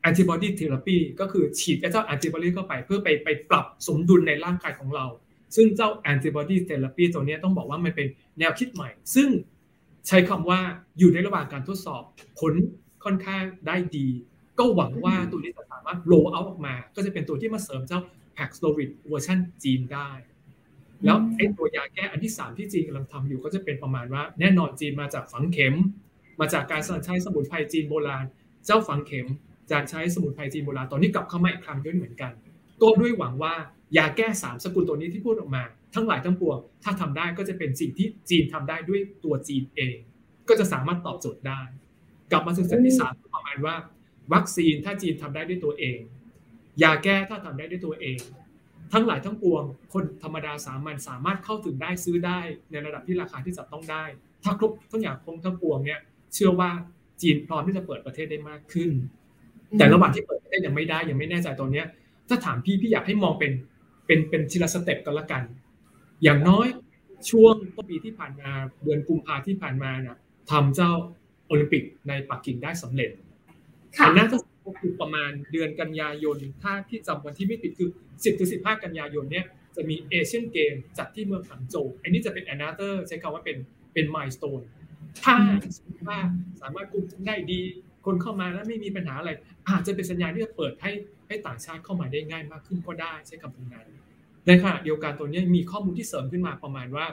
antibody therapy ก็คือฉีดเจ้าแอนติบอดีเข้าไปเพื่อไปไปปรับสมดุลในร่างกายของเรา ซึ่งเจ้า antibody therapy ตัวนี้ต้องบอกว่ามันเป็นแนวคิดใหม่ ซึ่งใช้คำว่าอยู่ในระหว่างการทดสอบผลค่อนข้างได้ดี ก็หวังว่าตัวนี้จะสามารถ roll out ออกมา ก็จะเป็นตัวที่มาเสริมเจ้าแพ็กโซวิดเวอร์ชันจีนได้ แล้วไอ้ตัวยาแก้อันที่ 3 ที่จีนกำลังทำอยู่ก็จะเป็นประมาณว่า แน่นอนจีนมาจากฝังเข็ม มาจากการใช้สมุนไพรจีนโบราณ เจ้าฝังเข็มการใช้สมุนไพรจีนโบราณตอนนี้กลับเข้ามาอีกครั้งด้วยเหมือนกัน ก็ด้วยหวังว่า ยาแก้3สกุลตัวนี้ที่พูดออกมา ทั้งหลายทั้งปวง ถ้าทำได้ก็จะเป็นสิ่งที่จีนทำได้ด้วยตัวจีนเอง ก็จะสามารถตอบโจทย์ได้ กลับมาถึงสิ่งที่สามประมาณว่า วัคซีนถ้าจีนทำได้ด้วยตัวเอง ยาแก้ถ้าทำได้ด้วยตัวเอง ทั้งหลายทั้งปวง คนธรรมดาสามัญสามารถเข้าถึงได้ซื้อได้ ในระดับที่ราคาที่จับต้องได้ ถ้าครบทั้งอย่างคงทั้งปวงเนี่ยเชื่อว่าจีนพร้อมที่จะเปิดประเทศได้มากขึ้น แต่ระหว่างที่เปิดประเทศยังไม่ได้ยังไม่แน่ใจตอนเนี้ยถ้าถามพี่พี่อยากให้มองเป็น เป็นเป็นทีละสเต็ปกันละกัน อย่างน้อยช่วงต้นปีที่ผ่านมาเดือนกุมภาที่ผ่านมาเนี่ยทำเจ้าโอลิมปิกในปักกิ่งได้สำเร็จอันน่าจะคือประมาณเดือนกันยายน ถ้าที่จำวันที่ไม่ผิดคือ 10ถึง15 กันยายนเนี่ยจะมีเอเชียนเกมจัดที่เมืองหังโจวอันนี้จะเป็นแอนนาเตอร์ใช้คำว่าเป็นเป็นมายสเตนถ้าว่าสามารถคุมได้ดี คนเข้ามาแล้วไม่มีปัญหาอะไร อาจจะเป็นสัญญาณที่จะเปิดให้ให้ต่างชาติเข้ามาได้ง่ายมากขึ้นก็ได้ใช้คำนี้นั้นในขณะเดียวกันตัวนี้มีข้อมูลที่เสริมขึ้นมาประมาณว่า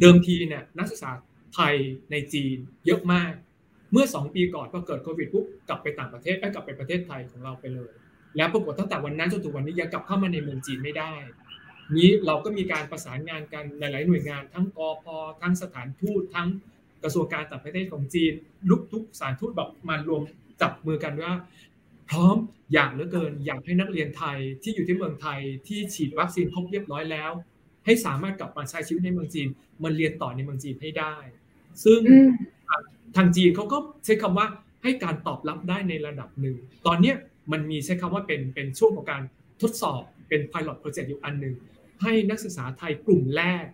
เดิมทีเนี่ยนักศึกษาไทยในจีนเยอะมาก เมื่อ 2 ปีก่อนพอเกิดโควิดปุ๊บกลับไปต่างประเทศไปกลับไปประเทศไทยของเราไปเลย แล้วปรากฏตั้งแต่วันนั้นจนถึงวันนี้ยังกลับเข้ามาในเมืองจีนไม่ได้ นี้เราก็มีการประสานงานกันหลาย ๆ หน่วยงานทั้งกอพทั้งสถานทูตทั้ง กระทรวงการต่างประเทศของจีน ลุกทุกสถานทูตแบบมารวมจับมือกันว่า พร้อมอยากเหลือเกิน อยากให้นักเรียนไทยที่อยู่ที่เมืองไทยที่ฉีดวัคซีนครบเรียบร้อยแล้ว ให้สามารถกลับมาใช้ชีวิตในเมืองจีนมันเรียนต่อในเมืองจีนให้ได้ ซึ่งทางจีนเขาก็ใช้คำว่าให้การตอบรับได้ในระดับหนึ่ง ตอนนี้มันมีใช้คำว่าเป็นเป็นช่วงของการทดสอบเป็น pilot project อยู่อันหนึ่งให้นักศึกษาไทยกลุ่มแรก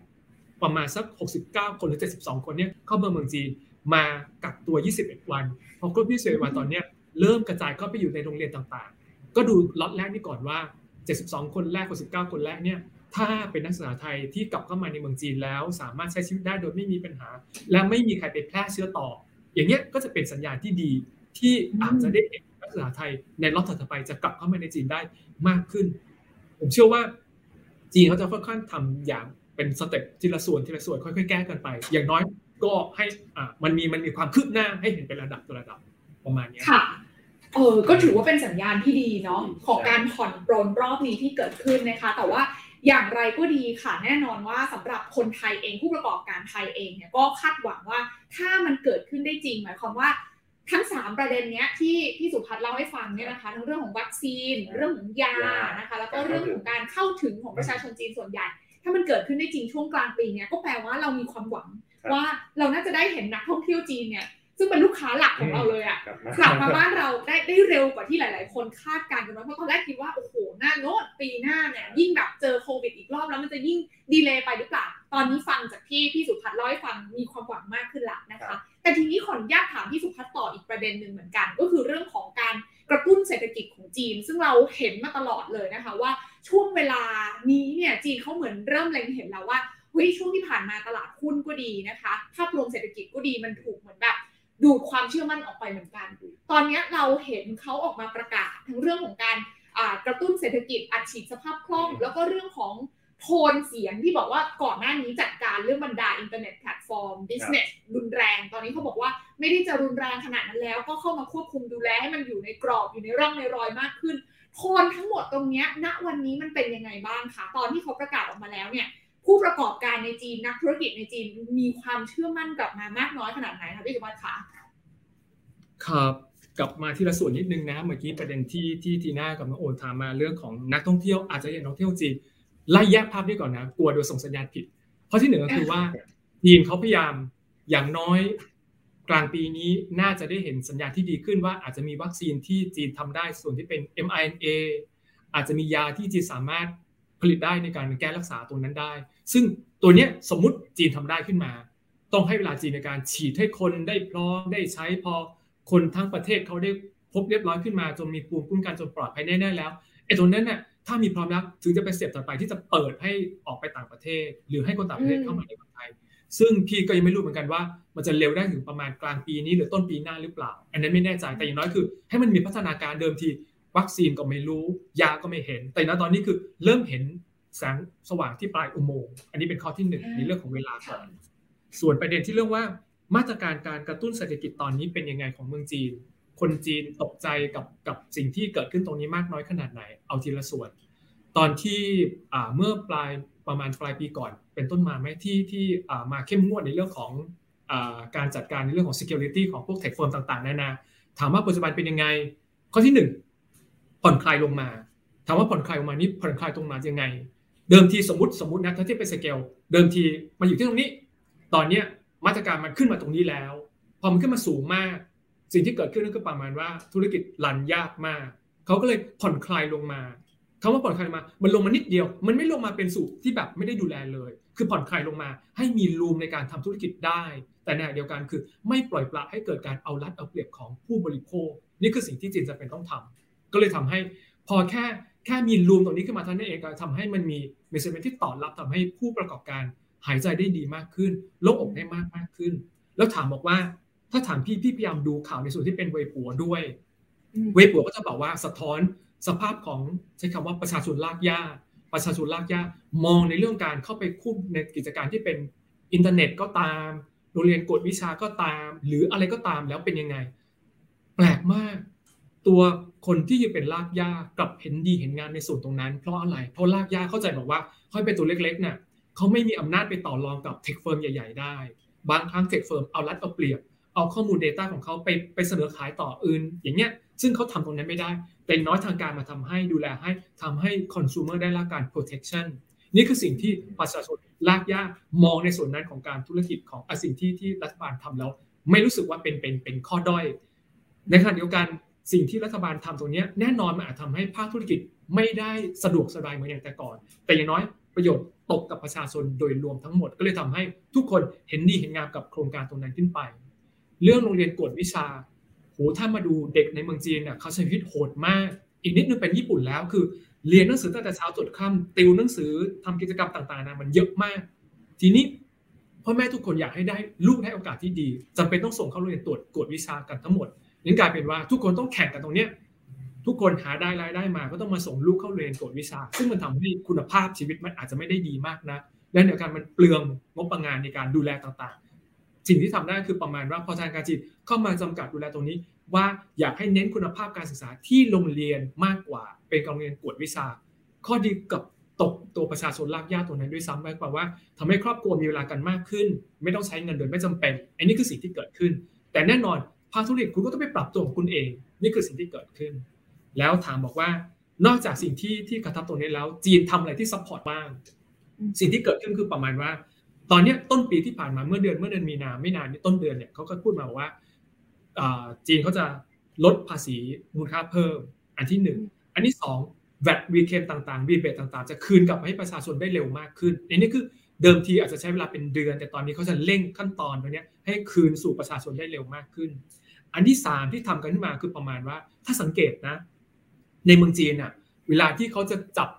ประมาณสัก 69 คนหรือ 72 คนเนี่ยเข้ามาเมืองจีนมากักตัว 21 วัน พอครบ21วันตอนเนี้ยเริ่มกระจายเข้าไปอยู่ในโรงเรียนต่างๆ ก็ดูล็อตแรกนี่ก่อนว่า 72 คนแรก69 คนแรกเนี่ยถ้าเป็นนักศึกษาไทยที่กลับเข้ามาในเมืองจีนแล้ว สามารถใช้ชีวิตได้โดยไม่มีปัญหา และไม่มีใครไปแพร่เชื้อต่อ อย่างเงี้ยก็จะเป็นสัญญาณที่ดีที่อาจจะได้เห็นนักศึกษาไทยในล็อตถัดไปจะกลับเข้ามาในจีนได้มากขึ้น ผมเชื่อว่าจีนเขาจะค่อยๆทำอย่าง เป็น step ทีละส่วนทีละส่วนค่อยๆ แก้กันไป อย่างน้อยก็ให้อ่ามันมีมันมีความคืบหน้าให้เห็นเป็นระดับตัวระดับประมาณนี้ค่ะเออก็ถือว่าเป็นสัญญาณที่ดีเนาะของการผ่อนปรนรอบนี้ที่เกิดขึ้นนะคะ แต่ว่าอย่างไรก็ดีค่ะแน่นอนว่าสำหรับคนไทยเองผู้ประกอบการไทยเองเนี่ยก็คาดหวังว่าถ้ามันเกิดขึ้นได้จริง หมายความว่าทั้ง 3 ประเด็นเนี้ยที่พี่สุพัฒน์เล่าให้ฟังเนี่ยนะคะ ทั้งเรื่องของวัคซีน เรื่องของยานะคะ แล้วก็เรื่องของการเข้าถึงของประชาชนจีนส่วนใหญ่ ถ้ามันเกิดขึ้นได้จริงช่วงกลางปีเนี้ยก็แปลว่าเรามีความหวัง ว่าเราน่าจะได้เห็นนักท่องเที่ยวจีนเนี่ยซึ่งเป็นลูกค้าหลักของเราเลยอะกลับมาบ้านเราได้ได้เร็วกว่าที่หลาย ๆ คนคาดการณ์กันไว้เพราะตอนแรกคิดว่าโอ้โหหน้าโน้ตปีหน้าเนี่ยยิ่งแบบเจอโควิดอีกรอบแล้วมันจะยิ่งดีเลย์ไปหรือเปล่าตอนนี้ฟังจากที่พี่สุพัฒน์เล่าให้ฟังมีความหวังมากขึ้นละนะคะ แต่ทีนี้ขออนุญาตถามพี่สุพัฒน์ต่ออีกประเด็นหนึ่งเหมือนกัน ก็คือเรื่องของการ กระตุ้นเศรษฐกิจของจีน ซึ่งเราเห็นมาตลอดเลยนะคะว่าช่วงเวลานี้เนี่ยจีนเขาเหมือนเริ่มเล็งเห็นแล้วว่าเฮ้ยช่วงที่ผ่านมาตลาดหุ้นก็ดีนะคะภาพรวมเศรษฐกิจก็ดีมันถูกเหมือนแบบดูดความเชื่อมั่นออกไปเหมือนกัน ตอนนี้เราเห็นเขาออกมาประกาศทั้งเรื่องของการกระตุ้นเศรษฐกิจอัดฉีดสภาพคล่อง แล้วก็เรื่องของ โทนเสียงที่บอกว่าก่อนหน้านี้จัดการเรื่องบรรดา internet platform business รุนแรง ตอนนี้เขาบอกว่าไม่ได้จะรุนแรงขนาดนั้นแล้ว ก็เข้ามาควบคุมดูแลให้มันอยู่ในกรอบอยู่ในร่องในรอยมากขึ้น โทนทั้งหมดตรงนี้ณวันนี้มันเป็นยังไงบ้างคะตอนที่เขาประกาศออกมาแล้วเนี่ย ผู้ประกอบการในจีนนักธุรกิจในจีนมีความเชื่อมั่นกลับมามากน้อยขนาดไหนคะพี่สุวัสดิ์คะครับกลับมาที่ละส่วนนิดนึงนะเมื่อกี้ประเด็นที่ที่ทีน่ากับน้องโอนถามมาเรื่องของนักท่องเที่ยวอาจจะยังนักท่องเที่ยวจีน ไล่แยกภาพนี้ก่อนนะกลัวโดยส่งสัญญาณผิด เพราะที่หนึ่งก็คือว่าจีนเขาพยายามอย่างน้อยกลางปีนี้น่าจะได้เห็นสัญญาณที่ดีขึ้นว่าอาจจะมีวัคซีนที่จีนทำได้ส่วนที่เป็น mRNA อาจจะมียาที่จีนสามารถผลิตได้ในการแก้รักษาตรงนั้นได้ ซึ่งตัวเนี้ยสมมุติจีนทำได้ขึ้นมา ต้องให้เวลาจีนในการฉีดให้คนได้พร้อมได้ใช้พอคนทั้งประเทศเขาได้พบเรียบร้อยขึ้นมาจนมีภูมิคุ้มกันจนปลอดภัยแน่ๆแล้วไอ้ตรงนั้นเนี่ย ถ้ามีพร้อมแล้วถึงจะเป็นเสร็จต่อไปที่จะเปิดให้ออกไปต่างประเทศ หรือให้คนต่างประเทศเข้ามาในเมืองไทย ซึ่งพี่ก็ยังไม่รู้เหมือนกันว่า มันจะเร็วได้ถึงประมาณกลางปีนี้หรือต้นปีหน้าหรือเปล่า อันนั้นไม่แน่ใจแต่อย่างน้อยคือ ให้มันมีพัฒนาการเดิมทีวัคซีนก็ไม่รู้ยาก็ไม่เห็น แต่ณตอนนี้คือเริ่มเห็นแสงสว่างที่ปลายอุโมงค์อันนี้เป็นข้อที่หนึ่งในเรื่องของเวลาก่อนส่วนประเด็นที่เรื่องว่ามาตรการการกระตุ้นเศรษฐกิจตอนนี้เป็นยังไงของเมืองจีน คนจีนตกใจกับกับสิ่งที่เกิดขึ้นตรงนี้มากน้อยขนาดไหน เอาทีละส่วน ตอนที่เมื่อปลายประมาณปลายปีก่อน เป็นต้นมาไหมที่ที่มาเข้มงวดในเรื่องของการจัดการในเรื่องของ security ของพวก tech firm ต่างๆนานาถามว่าปัจจุบันเป็นยังไง ข้อที่หนึ่งผ่อนคลายลงมาถามว่าผ่อนคลายลงมานี่ผ่อนคลายตรงมายังไง เดิมทีสมมติสมมตินะถ้าที่เป็นสเกลเดิมทีมันอยู่ที่ตรงนี้ ตอนเนี้ยมาตรการมันขึ้นมาตรงนี้แล้ว พอมันขึ้นมาสูงมาก สิ่งที่เกิดขึ้นนั่นก็ประมาณว่าธุรกิจ run ยากมากเขาก็เลยผ่อนคลายลงมาคาว่าผ่อนคลายมา มันลงมานิดเดียว มันไม่ลงมาเป็นสูตรที่แบบไม่ได้ดูแลเลย คือผ่อนคลายลงมา ให้มีรูมในการทำธุรกิจได้ แต่ในเดียวกันคือไม่ปล่อยปละให้เกิดการเอารัดเอาเปรียบของผู้บริโภค นี่คือสิ่งที่จีนจะเป็นต้องทำก็เลยทำให้พอแค่แค่มีรูมตรงนี้ขึ้นมาท่านเองก็ทำให้มันมีเมสเซจที่ตอบรับทำให้ผู้ประกอบการหายใจได้ดีมากขึ้นโล่งอกได้มากมากขึ้น แล้วถามบอกว่า ถ้าถามพี่พี่พยายามดูข่าวในส่วนที่เป็นเวปัวด้วย เวปัวก็จะบอกว่าสะท้อนสภาพของใช้คำว่าประชาชนรากหญ้าประชาชนรากหญ้ามองในเรื่องการเข้าไปคุมในกิจการที่เป็นอินเทอร์เน็ตก็ตามโรงเรียนกวดวิชาก็ตาม หรืออะไรก็ตามแล้วเป็นยังไง แปลกมาก ตัวคนที่อยู่เป็นรากหญ้ากลับเห็นดีเห็นงามในส่วนตรงนั้น เพราะอะไร เพราะรากหญ้าเข้าใจบอกว่าเขาเป็นตัวเล็กๆเนี่ยเขาไม่มีอำนาจไปต่อรองกับ tech firm ใหญ่ ๆ ได้ บางครั้ง tech firm เอารัดเอาเปรียบ เอาข้อมูล Data ของเขาไปไปเสนอขายต่ออื่น อย่างเงี้ยซึ่งเขาทำตรงนั้นไม่ได้เป็นน้อยทางการมาทำให้ดูแลให้ทำให้ consumer ได้รับการ protection นี่คือสิ่งที่ประชาชนลากยากมองในส่วนนั้นของการธุรกิจของอสิ่งที่ที่รัฐบาลทำแล้ว ไม่รู้สึกว่าเป็นเป็นเป็นข้อด้อย ในขณะเดียวกันสิ่งที่รัฐบาลทำตรงนี้แน่นอนมันอาจทำให้ภาคธุรกิจไม่ได้สะดวกสบายเหมือนอย่างแต่ก่อน แต่อย่างน้อยประโยชน์ตกกับประชาชนโดยรวมทั้งหมด ก็เลยทำให้ทุกคนเห็นดีเห็นงามกับโครงการตรงนั้นขึ้นไป เรื่องโรงเรียนกวดวิชาโหถ้ามาดูเด็กในเมืองจีนเนี่ยเขาใช้ชีวิตโหดมาก อีกนิดนึงเป็นญี่ปุ่นแล้วคือ เรียนหนังสือตั้งแต่เช้าจดค่ำติวหนังสือทำกิจกรรมต่างๆนะมันเยอะมาก ทีนี้พ่อแม่ทุกคนอยากให้ได้ลูกได้โอกาสที่ดีจำเป็นต้องส่งเข้าโรงเรียนตรวจกวดวิชากันทั้งหมดนี่นกลายเป็นว่าทุกคนต้องแข่งกันตรงเนี้ยทุกคนหาได้รายได้มา ก็ต้องมาส่งลูกเข้าเรียนกฎวิชา ซึ่งมันทำให้คุณภาพชีวิตมันอาจจะไม่ได้ดีมากนะและเดียวกันมันเปลืองงบประมาณในการดูแลต่างๆ สิ่งที่ทำได้คือประมาณว่าพอทางการจีนเข้ามาจำกัดดูแลตรงนี้ ว่าอยากให้เน้นคุณภาพการศึกษาที่โรงเรียนมากกว่า เป็นการเรียนกวดวิชา ข้อดีกับตกตัวประชาชนลากยากตรงนั้นด้วยซ้ำไปกว่าว่าทำให้ครอบครัวมีเวลากันมากขึ้น ไม่ต้องใช้เงินโดยไม่จำเป็น อันนี้คือสิ่งที่เกิดขึ้น แต่แน่นอนภาคธุรกิจคุณก็ต้องไปปรับตัวของคุณเอง นี่คือสิ่งที่เกิดขึ้น แล้วถามบอกว่านอกจากสิ่งที่ที่กระทบตรงนี้แล้ว จีนทำอะไรที่ support บ้าง สิ่งที่เกิดขึ้นคือประมาณว่า ตอนนี้ต้นปีที่ผ่านมาเมื่อเดือนเมื่อเดือนมีนาไม่นานนี้ต้นเดือนเนี่ยเขาก็พูดมาว่าจีนเขาจะลดภาษีมูลค่าเพิ่ม อันที่หนึ่งอันที่สอง VAT reclaim ต่างๆ rebate ต่างๆ จะคืนกลับให้ประชาชนได้เร็วมากขึ้นอันนี้คือเดิมทีอาจจะใช้เวลาเป็นเดือน แต่ตอนนี้เขาจะเร่งขั้นตอนตรงนี้ให้คืนสู่ประชาชนได้เร็วมากขึ้น อันที่สามที่ทำกันขึ้นมาคือประมาณว่า ถ้าสังเกตนะ ในเมืองจีนอะ เวลาที่เขาจะจับ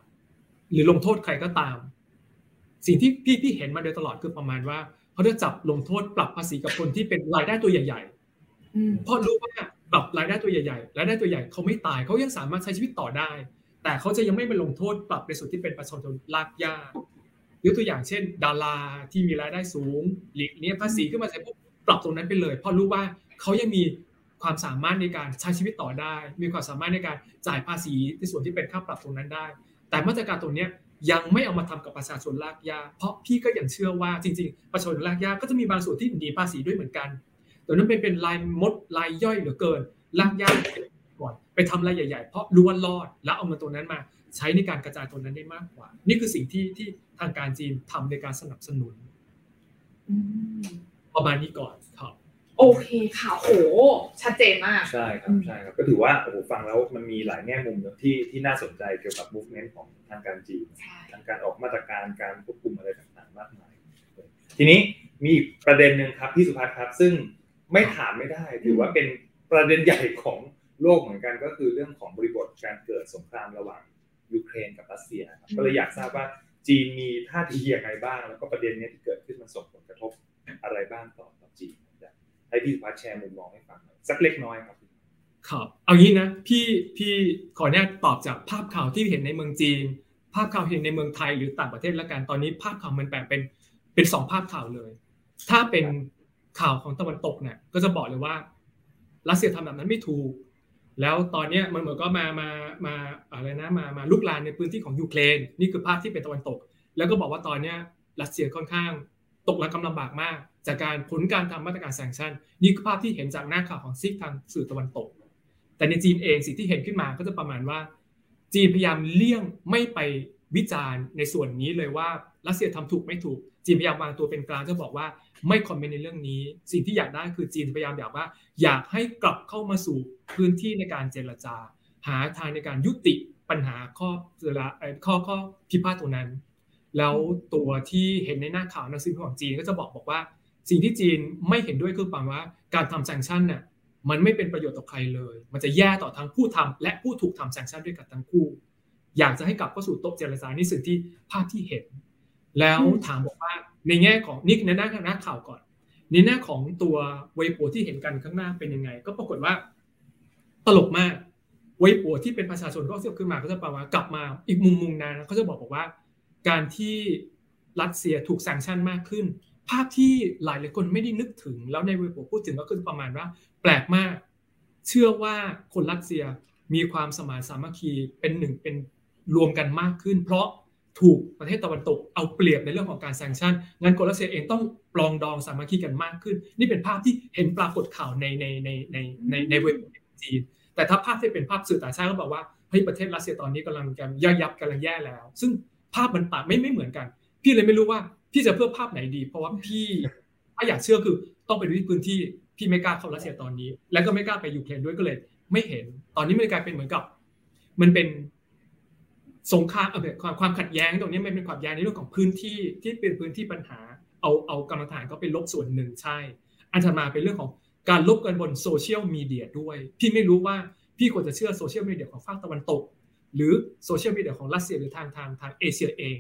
หรือลงโทษใครก็ตาม สิ่งที่พี่พี่เห็นมาโดยตลอดคือประมาณว่าเขาจะจับลงโทษปรับภาษีกับคนที่เป็นรายได้ตัวใหญ่ๆเพราะรู้ว่าปรับรายได้ตัวใหญ่ๆรายได้ตัวใหญ่เขาไม่ตายเขายังสามารถใช้ชีวิตต่อได้ แต่เขาจะยังไม่ไปลงโทษปรับในส่วนที่เป็นประชาชนลากยากยกตัวอย่างเช่น ดาราที่มีรายได้สูงหลีกเลี่ยงภาษีขึ้นมาใช้ปุ๊บปรับตรงนั้นไปเลย เพราะรู้ว่าเขายังมีความสามารถในการใช้ชีวิตต่อได้ มีความสามารถในการจ่ายภาษีในส่วนที่เป็นค่าปรับตรงนั้นได้ แต่มาตรการตรงนี้ ยังไม่เอามาทำกับประชาชนลากยาเพราะพี่ก็ยังเชื่อว่าจริง ๆ ประชาชนลากยาก็จะมีบางส่วนที่หนีภาษีด้วยเหมือนกันแต่นั้นเป็นเป็นลายมดลายย่อยเหลือเกินลากยาก่อนไปทำรายใหญ่ๆ เพราะรู้ว่ารอดแล้วเอาเงินตัวนั้นมา ใช้ในการกระจายตัวนั้นได้มากกว่า นี่คือสิ่งที่ที่ทางการจีนทำในการสนับสนุนประมาณนี้ก่อนครับ โอเคค่ะโห ชัดเจนมาก ใช่ครับใช่ครับ ก็ถือว่าโอ้โหฟังแล้วมันมีหลายแง่มุมที่ที่น่าสนใจเกี่ยวกับ movement ของทางการจีนทางการออกมาตรการการควบคุมอะไรต่างๆ มากมาย ทีนี้มีประเด็นหนึ่งครับพี่สุภัทครับ ซึ่งไม่ถามไม่ได้ ถือว่าเป็นประเด็นใหญ่ของโลกเหมือนกันก็คือเรื่องของบริบทการเกิดสงครามระหว่างยูเครนกับรัสเซียครับก็เลยอยากทราบว่าจีนมีท่าทีอย่างไรบ้าง แล้วก็ประเด็นนี้ที่เกิดขึ้นมันส่งผลกระทบอะไรบ้างต่อต่อจีน ให้พี่สุภัทแชร์มุมมองให้ฟังหน่อยสักเล็กน้อยครับครับเอางี้นะพี่พี่ขอเนี่ยตอบจากภาพข่าวที่เห็นในเมืองจีน ภาพข่าวเห็นในเมืองไทยหรือต่างประเทศแล้วกันตอนนี้ภาพข่าวมันแบ่งเป็นเป็นสองภาพข่าวเลย ถ้าเป็นข่าวของตะวันตกเนี่ยก็จะบอกเลยว่ารัสเซียทำแบบนั้นไม่ถูก แล้วตอนนี้มันเหมือนก็มามามาอะไรนะมามาลุกลานในพื้นที่ของยูเครนนี่คือภาพที่เป็นตะวันตก แล้วก็บอกว่าตอนนี้รัสเซียค่อนข้างตกระกำลำบากมาก จากการผลการทำมาตรการแซงชั่นนี่คือภาพที่เห็นจากหน้าข่าวของซีกทางสื่อตะวันตก แต่ในจีนเองสิ่งที่เห็นขึ้นมาก็จะประมาณว่า จีนพยายามเลี่ยงไม่ไปวิจารณ์ในส่วนนี้เลยว่ารัสเซียทำถูกไม่ถูก จีนพยายามวางตัวเป็นกลางจะบอกว่าไม่คอมเมนต์ในเรื่องนี้ สิ่งที่อยากได้คือจีนพยายามอยากว่า อยากให้กลับเข้ามาสู่พื้นที่ในการเจรจา หาทางในการยุติปัญหาข้อเจรข้อข้อพิพาทตรงนั้น แล้วตัวที่เห็นในหน้าข่าวหนังสือของจีนก็จะบอกบอกว่า สิ่งที่จีนไม่เห็นด้วยคือปว่าการทำแซงชั่นเนี่ยมันไม่เป็นประโยชน์ต่อใครเลย มันจะแย่ต่อทั้งผู้ทำและผู้ถูกทำแซงชั่นด้วยกันทั้งคู่ อยากจะให้กลับเข้าสู่โต๊ะเจรจานี่สิ่งที่ภาพที่เห็น แล้วถามบอกว่าในแง่ของนิกในหน้าหน้าข่าวก่อน ในหน้าของตัวเวปัวที่เห็นกันข้างหน้าเป็นยังไง ก็ปรากฏว่า ตลกมากเวปัวที่เป็นประชาชนก็เสียขึ้นมาก็จะแปลว่ากลับมาอีกมุมมุมนั้นเขาจะบอกบอกว่า การที่รัสเซียถูกแซงชั่นมากขึ้น ภาพที่หลายหลายคนไม่ได้นึกถึง แล้วในเวปัวพูดถึงก็คือประมาณว่า แปลกมาก เชื่อว่าคนรัสเซียมีความสมานสามัคคีเป็นหนึ่งเป็นรวมกันมากขึ้น เพราะถูกประเทศตะวันตกเอาเปรียบในเรื่องของการแซงชั่นงั้นคนรัสเซียเองต้องปลองดองสามัคคีกันมากขึ้น นี่เป็นภาพที่เห็นปรากฏข่าวในในในในในในเว็บจีนแต่ถ้าภาพที่เป็นภาพสื่อต่างชาติก็บอกว่าเฮ้ยประเทศรัสเซียตอนนี้กำลังกันย่อยยับกำลังแย่แล้ว ซึ่งภาพมันต่างไม่ไม่เหมือนกัน พี่เลยไม่รู้ว่าพี่จะเพื่อภาพไหนดี เพราะว่าพี่ถ้าอยากเชื่อคือต้องไปดูที่พื้นที่พี่ไม่กล้าเข้ารัสเซียตอนนี้ แล้วก็ไม่กล้าไปยูเครนด้วยก็เลย ไม่เห็นตอนนี้มันกลายเป็นเหมือนกับ มันเป็นสงครามเอาแบบความความขัดแย้งตรงนี้มันเป็นความแย้งในเรื่องของพื้นที่ที่เป็นพื้นที่ปัญหา เอาเอากำลังฐานก็เป็นลบส่วนหนึ่งใช่ อันถัดมาเป็นเรื่องของการลบกันบนโซเชียลมีเดียด้วยพี่ไม่รู้ว่าพี่ควรจะเชื่อโซเชียลมีเดียของฝั่งตะวันตก หรือโซเชียลมีเดียของรัสเซียหรือทางทางทางเอเชียเอง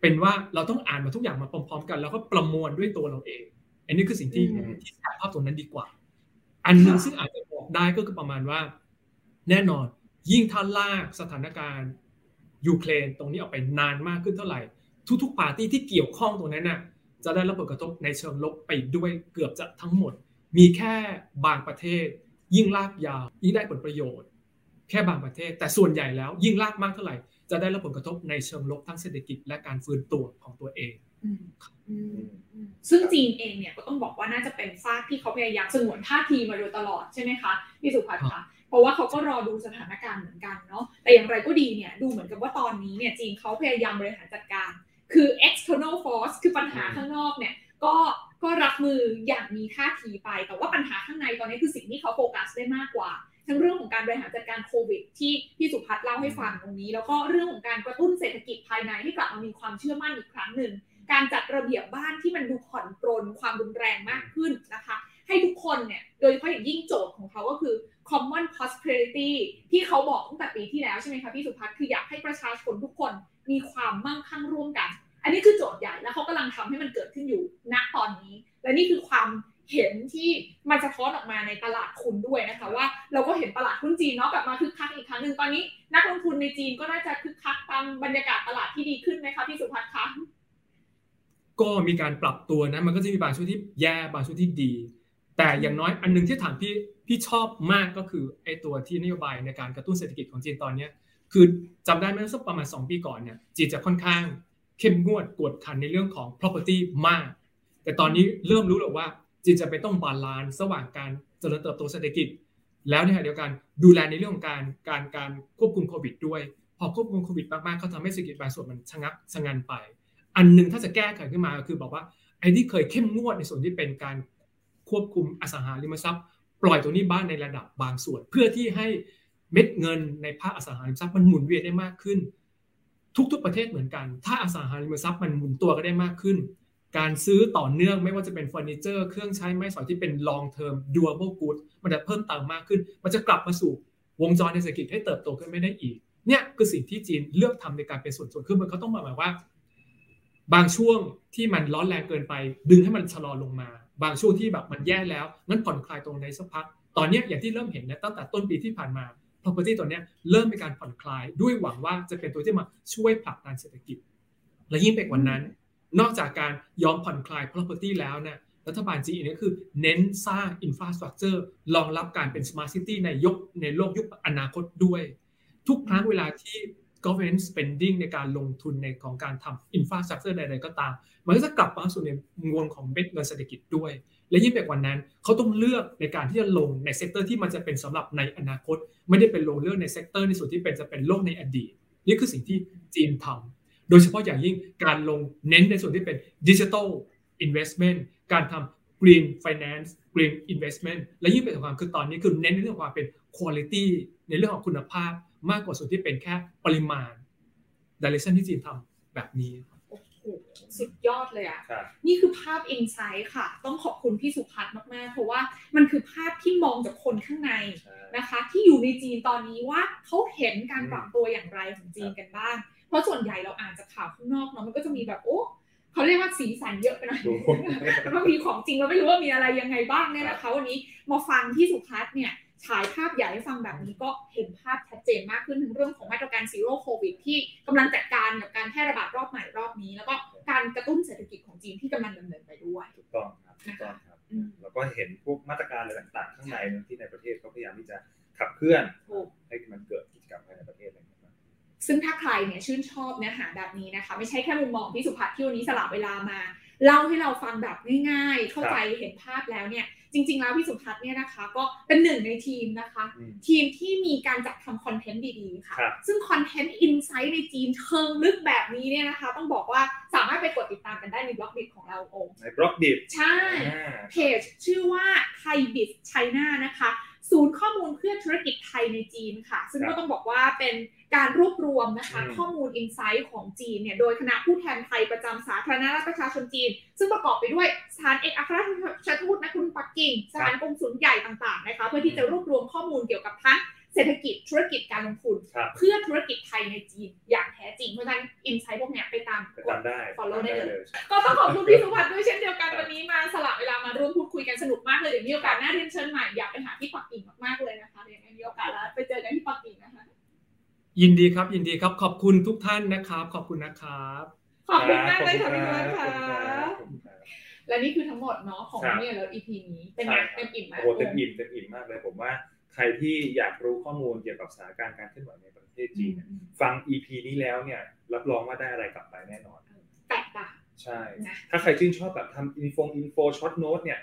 เป็นว่าเราต้องอ่านมาทุกอย่างมาพร้อมๆ กัน แล้วก็ประมวลด้วยตัวเราเอง อันนี้คือสิ่งที่ที่ถ่ายภาพตรงนั้นดีกว่า อันนึงซึ่งอาจจะบอกได้ก็คือประมาณว่า แน่นอนยิ่งท่านลากสถานการณ์ยูเครนตรงนี้ออกไปนานมากขึ้นเท่าไหร่ ทุกๆปาร์ตี้ที่เกี่ยวข้องตรงนั้นน่ะจะได้รับผลกระทบในเชิงลบไปด้วยเกือบจะทั้งหมด มีแค่บางประเทศ ยิ่งลากยาวยิ่งได้ผลประโยชน์ แค่บางประเทศ แต่ส่วนใหญ่แล้วยิ่งลากมากเท่าไหร่ จะได้รับผลกระทบในเชิงลบทั้งเศรษฐกิจและการฟื้นตัวของตัวเองซึ่งจีนเองเนี่ยก็ต้องบอกว่าน่าจะเป็นฟากที่เขาพยายามสงวนท่าทีมาโดยตลอดใช่ไหมคะพี่สุภัทรคะเพราะว่าเขาก็รอดูสถานการณ์เหมือนกันเนาะแต่อย่างไรก็ดีเนี่ยดูเหมือนกับว่าตอนนี้เนี่ยจีนเขาพยายามบริหารจัดการ คือ external force คือปัญหาข้างนอกเนี่ยก็ก็รับมืออย่างมีท่าทีไป แต่ว่าปัญหาข้างในตอนนี้คือสิ่งที่เขาโฟกัสได้มากกว่า ทั้งเรื่องของการบริหารจัดการโควิด ที่พี่สุพัฒน์เล่าให้ฟังตรงนี้ แล้วก็เรื่องของการกระตุ้นเศรษฐกิจภายในให้กลับมามีความเชื่อมั่นอีกครั้งหนึ่ง การจัดระเบียบบ้านที่มันดูผ่อนปรนความรุนแรงมากขึ้นนะคะ ให้ทุกคนเนี่ยโดยเฉพาะอย่างยิ่งโจทย์ของเขาก็คือ common prosperity ที่เขาบอกตั้งแต่ปีที่แล้วใช่ไหมคะพี่สุพัฒน์คืออยากให้ประชาชนทุกคนมีความมั่งคั่งร่วมกัน อันนี้คือโจทย์ใหญ่แล้วเขากำลังทำให้มันเกิดขึ้นอยู่ณตอนนี้ และนี่คือความ เห็นที่มันจะท้อนออกมาในตลาดทุนด้วยนะคะ ว่าเราก็เห็นตลาดหุ้นจีนเนาะกลับมาคึกคักอีกครั้งหนึ่งตอนนี้ นักลงทุนในจีนก็น่าจะคึกคักตามบรรยากาศตลาดที่ดีขึ้นไหมคะพี่สุพัฒน์คะก็มีการปรับตัวนะมันก็จะมีบางช่วงที่แย่บางช่วงที่ดี แต่อย่างน้อยอันนึงที่ถามพี่พี่ชอบมากก็คือไอ้ตัวที่นโยบายในการกระตุ้นเศรษฐกิจของจีนตอนนี้คือจำได้ไหมสักประมาณ 2 ปีก่อนเนี่ยจีนจะค่อนข้างเข้มงวดกวดขันในเรื่องของ property มาก แต่ตอนนี้เริ่มรู้แล้วว่า จีนจะไปต้อง balance ระหว่างการเจริญเติบโตเศรษฐกิจ แล้วในขณะเดียวกันดูแลในเรื่องของการการการควบคุมโควิดด้วย พอควบคุมโควิดมากๆเขาทำให้เศรษฐกิจบางส่วนมันชะงักชะงันไป อันหนึ่งถ้าจะแก้ไขขึ้นมาก็คือบอกว่าไอ้ที่เคยเข้มงวดในส่วนที่เป็นการควบคุมอสังหาริมทรัพย์ ปล่อยตัวนี้บ้านในระดับบางส่วน เพื่อที่ให้เม็ดเงินในภาคอสังหาริมทรัพย์มันหมุนเวียนได้มากขึ้น ทุกๆประเทศเหมือนกัน ถ้าอสังหาริมทรัพย์มันหมุนตัวก็ได้มากขึ้น การซื้อต่อเนื่องไม่ว่าจะเป็นเฟอร์นิเจอร์เครื่องใช้ไม้สอยที่เป็น long term durable goods มันจะเพิ่มเติมมากขึ้น มันจะกลับมาสู่วงจรในเศรษฐกิจให้เติบโตขึ้นไม่ได้อีก เนี่ยคือสิ่งที่จีนเลือกทำในการเป็นส่วนส่วนขึ้นมันเขาต้องมาหมายว่า บางช่วงที่มันร้อนแรงเกินไป ดึงให้มันชะลอลงมา บางช่วงที่แบบมันแย่แล้วงั้นผ่อนคลายตรงในสักพัก ตอนนี้อย่างที่เริ่มเห็นนะตั้งแต่ต้นปีที่ผ่านมา property ตัวนี้เริ่มมีการผ่อนคลายด้วยหวังว่าจะเป็นตัวที่มาช่วยผลักดันเศรษฐกิจ และยิ่งไปกว่านั้น นอกจากการยอมผ่อนคลาย property แล้วเนี่ยรัฐบาลจีนก็คือเน้นสร้าง infrastructure รองรับการเป็น smart city ในยกในโลกยุคอนาคตด้วย ทุกครั้งเวลาที่ government spending ในการลงทุนในของการทำ infrastructure ใดๆก็ตาม มันก็จะกลับมาสู่ในงวงของเม็ดเงินเศรษฐกิจด้วย และยิ่งไปกว่านั้นเขาต้องเลือกในการที่จะลงใน sector ที่มันจะเป็นสำหรับในอนาคต ไม่ได้เป็นลงเลือกใน sector ในส่วนที่เป็นจะเป็นโลกในอดีต นี่คือสิ่งที่จีนทำ โดยเฉพาะอย่างยิ่งการลงเน้นในส่วนที่เป็น digital investment การทำ green finance green investment และยิ่งเป็นความคือตอนนี้คือเน้นในเรื่องของความเป็น quality ในเรื่องของคุณภาพมากกว่าส่วนที่เป็นแค่ปริมาณ direction ที่จีนทำแบบนี้โอ้โหสุดยอดเลยอะครับนี่คือภาพอินไซต์ค่ะ ต้องขอบคุณพี่สุพัฒน์มาก ๆ เพราะว่ามันคือภาพที่มองจากคนข้างในใช่นะคะ ที่อยู่ในจีนตอนนี้ว่าเขาเห็นการปรับตัวอย่างไรของจีนกันบ้าง เพราะส่วนใหญ่เราอ่านจากข่าวข้างนอกเนาะมันก็จะมีแบบโอ้เขาเรียกว่าสีสันเยอะไปหน่อยดูบางทีของจริงเราไม่รู้ว่ามีอะไรยังไงบ้างเนี่ยนะคะวันนี้มาฟังที่สุพัฒน์เนี่ยฉายภาพใหญ่ให้ฟังแบบนี้ก็เห็นภาพชัดเจนมากขึ้นถึงเรื่องของมาตรการซีโร่โควิดที่กำลังจัดการกับการแพร่ระบาดรอบใหม่รอบนี้ แล้วก็การกระตุ้นเศรษฐกิจของจีนที่กำลังดำเนินไปด้วยถูกต้องครับถูกต้องครับอืมแล้วก็เห็นพวกมาตรการอะไรต่างๆ ข้างในที่ในประเทศเขาพยายามที่จะขับเคลื่อนถูกให้มันเกิดกิจกรรมภายในประเทศอะไรอย่างเงี้ย ซึ่งถ้าใครเนี่ยชื่นชอบเนื้อหาแบบนี้นะคะ ไม่ใช่แค่มุมมองพี่สุภัทที่วันนี้สลับเวลามา เล่าให้เราฟังแบบง่ายๆ เข้าใจเห็นภาพแล้วเนี่ย จริง ๆ แล้วพี่สุภัทเนี่ยนะคะ ก็เป็นหนึ่งในทีมนะคะอืมทีมที่มีการจัดทำคอนเทนต์ดีๆ ค่ะครับซึ่งคอนเทนต์อินไซต์ในจีนเชิงลึกแบบนี้เนี่ยนะคะ ต้องบอกว่าสามารถไปกดติดตามกันได้ในบล็อกดิของเราโอมในบล็อกดิบใช่เพจชื่อว่าไทยบิสไชน่านะคะ ศูนย์ข้อมูลเพื่อธุรกิจไทยในจีนค่ะ ซึ่งครัก็บต้องบอกว่าเป็นการรวบรวมนะคะอืมข้อมูลอินไซต์ของจีนเนี่ยโดยคณะผู้แทนไทยประจำสาธารณรัฐประชาชนจีน ซึ่งประกอบไปด้วยสถานเอกอัครราชทูตณกรุงปักกิ่งสถานกงสุลใหญ่ต่างๆนะคะเพื่อที่จะรวบรวมข้อมูลเกี่ยวกับทั้งเศรษฐกิจธุรกิจการลงทุนครับเพื่อธุรกิจไทยในจีนอย่างแท้จริงเพราะฉะนั้นอินไซต์พวกเนี้ยไปตามไปตามได้ follow ได้เลยใช่ก็ต้องขอบคุณพี่สุภัทรด้วยเช่นเดียวกันวันนี้มาส กันสนุกมากเลยเดี๋ยวมีโอกาสหน้าเรียนเชิญใหม่อยากไปหาที่ปักกิ่งมากๆเลยนะคะเดี๋ยวมีโอกาสแล้วไปเจอกันที่ปักกิ่งนะคะ ยินดีครับยินดีครับขอบคุณทุกท่านนะครับ ขอบคุณนะครับขอบคุณมากเลยค่ะพี่ขเบิอบร์ดณค่ะรับขอบคุณครับและนี่คือทั้งหมดเนาะของครับเนี่ยแล้ว EP นี้เป็นไงใช่ครับเต็มอิ่มไหมโอ้โหเต็มอิ่มเต็มอิ่มมากเลยผมว่าใครที่อยากรู้ข้อมูลเกี่ยวกับสถานการณ์การเคลื่อนไหวในประเทศจีนเนี่ยอืมฟัง EP นี้แล้วเนี่ยรับรองว่าได้อะไรกลับไปแน่นอนแตกต่างใช่นะถ้าใครชื่นชอบแบบทำ info info short note เนี่ย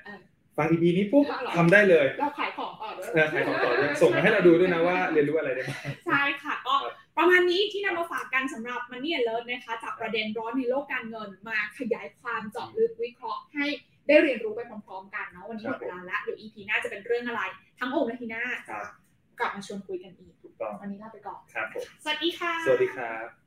เออฟัง EP นี้ปุ๊บเอาเหรอทำได้เลย เราขายของต่อด้วยเออใครของต่อด้วยส่งมาให้เราดูด้วยนะว่าเรียนรู้อะไรได้บ้างใช่ค่ะก็ครับประมาณนี้ที่นำมาฝากกันสำหรับมันนี่เลิศนะคะจากประเด็นร้อนในโลกการเงินมาขยายความเจาะลึกวิเคราะห์ให้ได้เรียนรู้ไปพร้อมๆกันเนาะวันนี้หมดเวลาแล้วเดี๋ยว EP หน้าจะเป็นเรื่องอะไร ทั้งโอมและทีน่าครัจะบกลับมาชวนคุยกันอีกถูกต้องวันนี้ลาไปก่อนครับผมสวัสดีค่ะ สวัสดีครับ